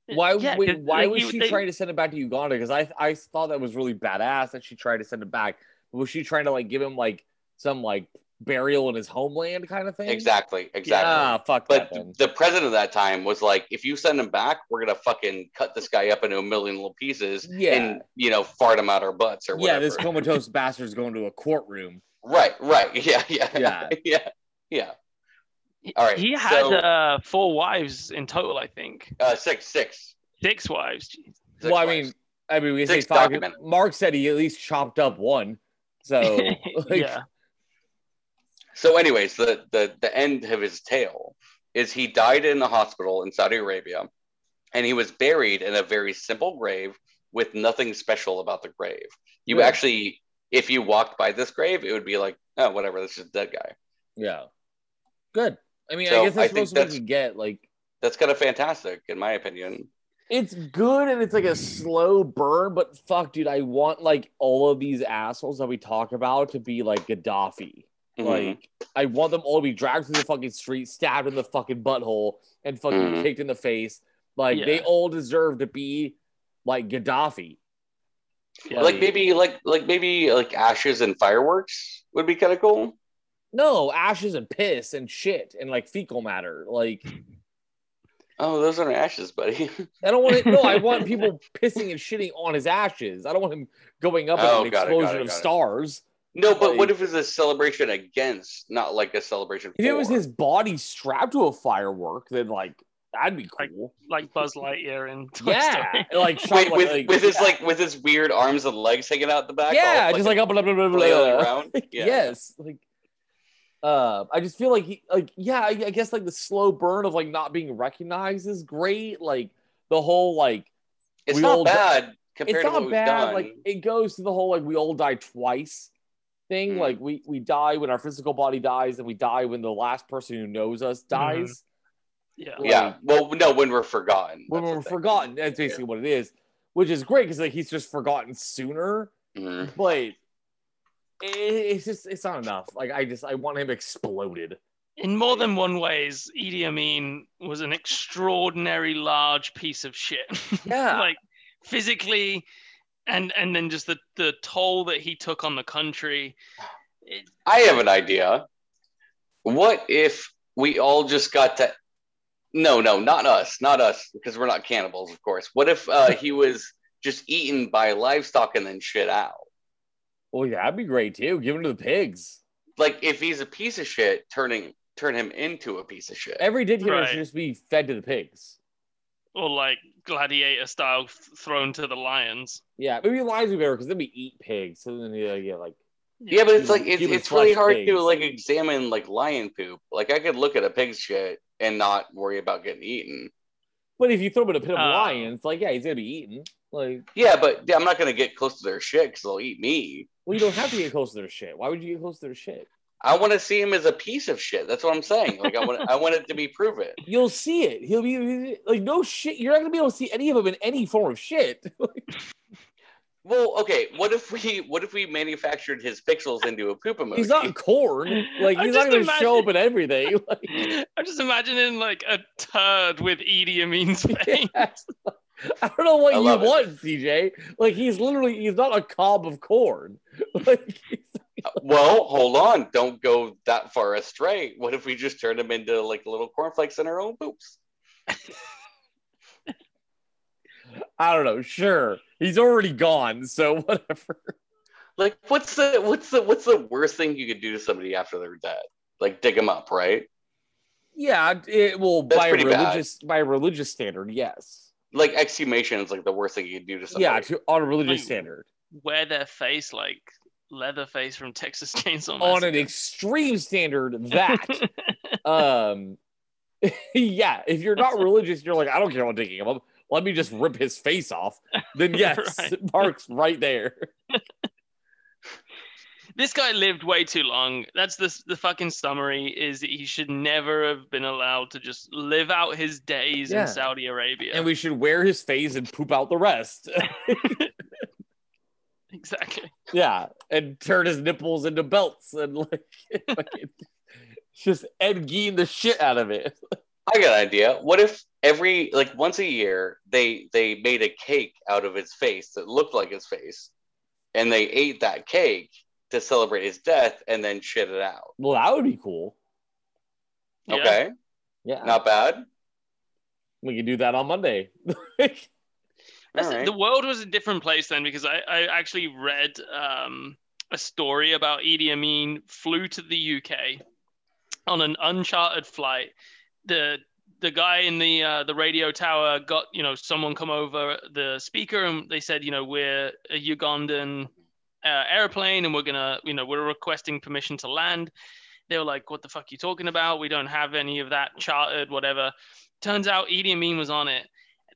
Why? Yeah, wait, 'cause, why like, was she they- trying to send him back to Uganda? Because I I thought that was really badass that she tried to send him back. Was she trying to like give him like some like burial in his homeland kind of thing? exactly exactly Ah, fuck but that then. the president of that time was like if you send him back we're gonna fucking cut this guy up into a million little pieces Yeah. and you know fart him out our butts or whatever. Yeah, this comatose bastard's going to a courtroom. right right yeah yeah Yeah. yeah yeah All right, He had so- uh, four wives in total, I think. uh six six Six wives. Six well, I wives. mean, I mean, we say five. documented. Marc said he at least chopped up one. So like, yeah. So, anyways, the, the the end of his tale is he died in a hospital in Saudi Arabia, and he was buried in a very simple grave with nothing special about the grave. You Yeah. actually, if you walked by this grave, it would be like, oh, whatever, this is a dead guy. yeah, good. I mean, So, I guess I that's think most we that's- get. Like, That's kind of fantastic, in my opinion. it's good and it's like a slow burn, but fuck, dude, I want like all of these assholes that we talk about to be like Gaddafi. Mhm. Like, I want them all to be dragged through the fucking street, stabbed in the fucking butthole, and fucking Mhm. kicked in the face. Like, they all deserve to be like Gaddafi. Yeah. like maybe, like like maybe like ashes and fireworks would be kind of cool. No, ashes and piss and shit and like fecal matter. Like, Oh, those aren't ashes, buddy. I don't want it. No, I want people pissing and shitting on his ashes. I don't want him going up Oh, in an got it, got explosion it, of it. stars. No, but Like- what if it's a celebration against, not like a celebration? If it was his body strapped to a firework, then like that'd be cool. like Buzz Lightyear and Toy yeah, Story. like shot with, like, with, like- his yeah. like with his weird arms and legs hanging out the back. yeah, all just like up blah, flailing blah. around. Yeah. Yes, like uh, I just feel like he like yeah, I, I guess like the slow burn of like not being recognized is great. Like the whole like it's not all- bad compared it's to what not we've bad. done. Like it goes to the whole like we all die twice thing. Mm. Like we we die when our physical body dies, and we die when the last person who knows us dies. Yeah. yeah, well, no, when we're forgotten. When That's we're forgotten, that's basically what it is. Which is great because like he's just forgotten sooner. Mhm. But it, it's just it's not enough. Like I just I want him exploded. In more than one ways, Idi Amin was an extraordinary large piece of shit. Yeah. like physically and and then just the the toll that he took on the country. It, I have an idea. What if we all just got to? No, no, not us, not us, because we're not cannibals, of course. What if uh, he was just eaten by livestock and then shit out? Well, yeah, that'd be great too. Give him to the pigs. Like if he's a piece of shit, turning turn him into a piece of shit. Every dictator Right. should just be fed to the pigs. Or like gladiator style th- thrown to the lions. Yeah, maybe lions would be better because then we eat pigs. So then yeah, yeah, like Yeah, but it's like it's, it's really hard pigs. to like examine like lion poop. Like I could look at a pig's shit and not worry about getting eaten. But if you throw him in a pit of Oh. lions, like yeah, he's gonna be eaten. Like, Yeah, but yeah, I'm not gonna get close to their shit because they'll eat me. well, you don't have to get close to their shit. Why would you get close to their shit? I want to see him as a piece of shit. That's what I'm saying. Like I want I want it to be proven. You'll see it. He'll be like, no shit. You're not gonna be able to see any of them in any form of shit. Well, okay. What if we what if we manufactured his pixels into a poop emoji? he's not corn. Like I he's not just gonna show up in everything. Like, I'm just imagining like a turd with Idi Amin's face. I don't know what I you love it. want, CJ. Like he's literally he's not a cob of corn. Like he's- Well, hold on. Don't go that far astray. What if we just turn them into like little cornflakes in our own poops? I don't know. Sure, he's already gone, so whatever. Like, what's the what's the what's the worst thing you could do to somebody after they're dead? Like dig them up, right? Yeah, it will by a pretty bad. religious by a religious standard, yes. Like exhumation is like the worst thing you could do to somebody. Yeah, to, on a religious Ooh. standard. Wear their face like Leatherface from Texas Chainsaw On an extreme standard, that um yeah, if you're not religious, you're like, I don't care about digging him up. Let me just rip his face off. Then yes, Right. Marc's right there. this guy lived way too long. That's the the fucking summary. Is that he should never have been allowed to just live out his days Yeah. in Saudi Arabia. And we should wear his face and poop out the rest. exactly. yeah, and turn his nipples into belts and like fucking just Ed Gein the shit out of it. I got an idea. What if every like once a year they they made a cake out of his face that looked like his face, and they ate that cake to celebrate his death and then shit it out. Well, that would be cool. Yeah. Okay, Yeah, not bad. we can do that on Monday. Right. The world was a different place then because I, I actually read um, a story about Idi Amin flew to the UK on an unchartered flight. The the guy in the uh, the radio tower got you know someone come over the speaker and they said you know we're a Ugandan uh, airplane and we're gonna you know we're requesting permission to land. They were like, "What the fuck are you talking about? We don't have any of that chartered, whatever." Turns out Idi Amin was on it.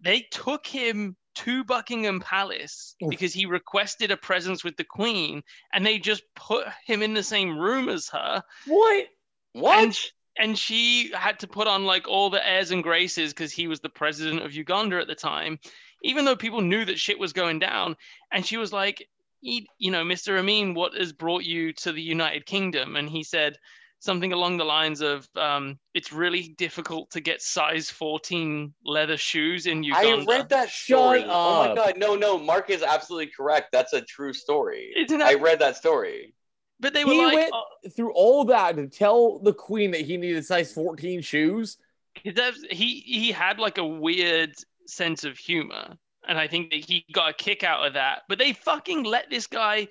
They took him to Buckingham Palace Oof. because he requested a presence with the Queen, and they just put him in the same room as her. what? What? And, and she had to put on like all the airs and graces because he was the president of Uganda at the time, even though people knew that shit was going down. And she was like, "E- you know, Mr. Amin, what has brought you to the United Kingdom? And he said something along the lines of, um, it's really difficult to get size 14 leather shoes in Uganda. I read that Shut story. Oh my god, no, no, Marc is absolutely correct. That's a true story. Isn't I read that story. but they were He like, went- oh, Through all that to tell the queen that he needed size 14 shoes. he he had like a weird sense of humor, and I think that he got a kick out of that. But they fucking let this guy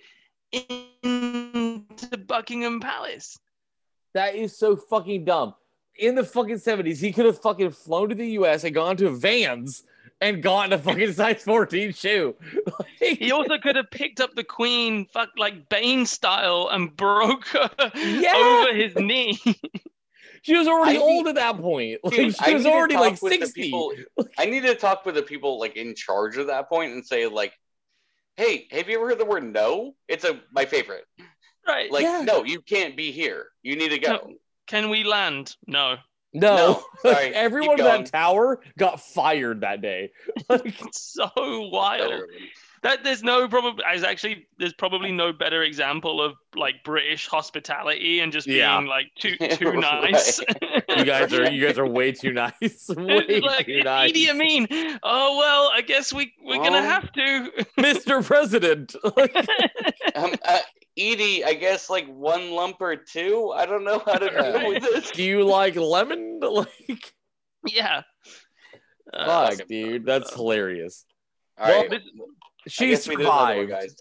into Buckingham Palace. That is so fucking dumb. In the fucking 70s, he could have fucking flown to the US and gone to Vans and gotten a fucking size 14 shoe. He also could have picked up the Queen, fuck like Bane style, and broke her Yeah. over his knee. she was already I old at that point. Like, Dude, I she was need to already talk like with the 60. people- I need to talk with the people like in charge of that point and say like, "Hey, have you ever heard the word no? It's a my favorite. Right. Like, Yeah. no, you can't be here. You need to go." No. Can we land? No. No, No, sorry, everyone keep in that tower got fired that day. Like, It's so wild. So- That there's no probably as actually there's probably no better example of like British hospitality and just Yeah. being like too too nice. you guys are you guys are way too nice. Way It's like too nice. Idi Amin. Oh well, I guess we we're gonna Oh. have to. Mr. President. Um, uh, Edie, I guess like one lump or two. I don't know how to Yeah. deal with this. Do you like lemon? Like yeah. Uh, fuck, dude. That's hilarious. All Well, right, this- I She guess we did another one, survived. guys.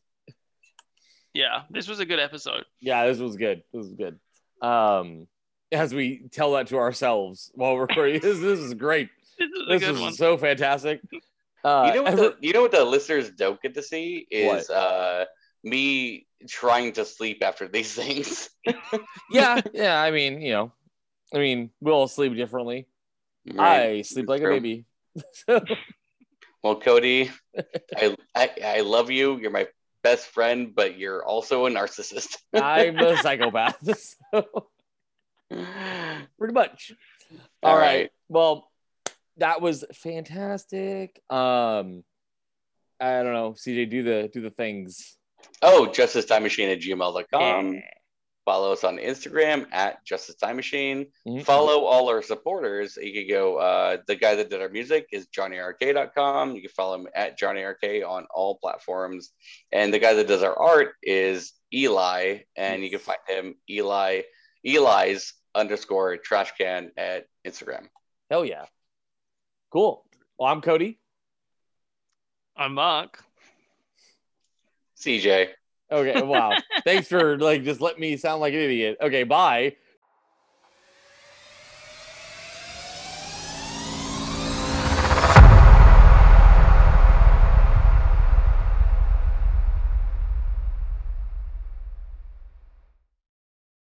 yeah, this was a good episode. Yeah, this was good. This was good. Um, as we tell that to ourselves while we're recording, this, this is great. This is This is one. so fantastic. Uh, you know what ever- the you know what the listeners don't get to see is uh me trying to sleep after these things. yeah, yeah. I mean, you know, I mean, we all sleep differently. Right. I sleep like a True. baby. Well, Cody, I, I I love you. You're my best friend, but you're also a narcissist. I'm a psychopath. So, pretty much. All All right. right. Well, that was fantastic. Um, I don't know, CJ, do the do the things. Oh, justice time machine at gmail.com. Yeah. Follow us on Instagram at Justice Time Machine. Mhm. Follow all our supporters. You can go, uh, the guy that did our music is JohnnyRK.com. You can follow him at JohnnyRK on all platforms. And the guy that does our art is Eli. And you can find him, Eli, Eli's underscore trash can at Instagram. Hell yeah. Cool. Well, I'm Cody. I'm Marc. CJ. Okay. Wow. Thanks for like just let me sound like an idiot. Okay. Bye.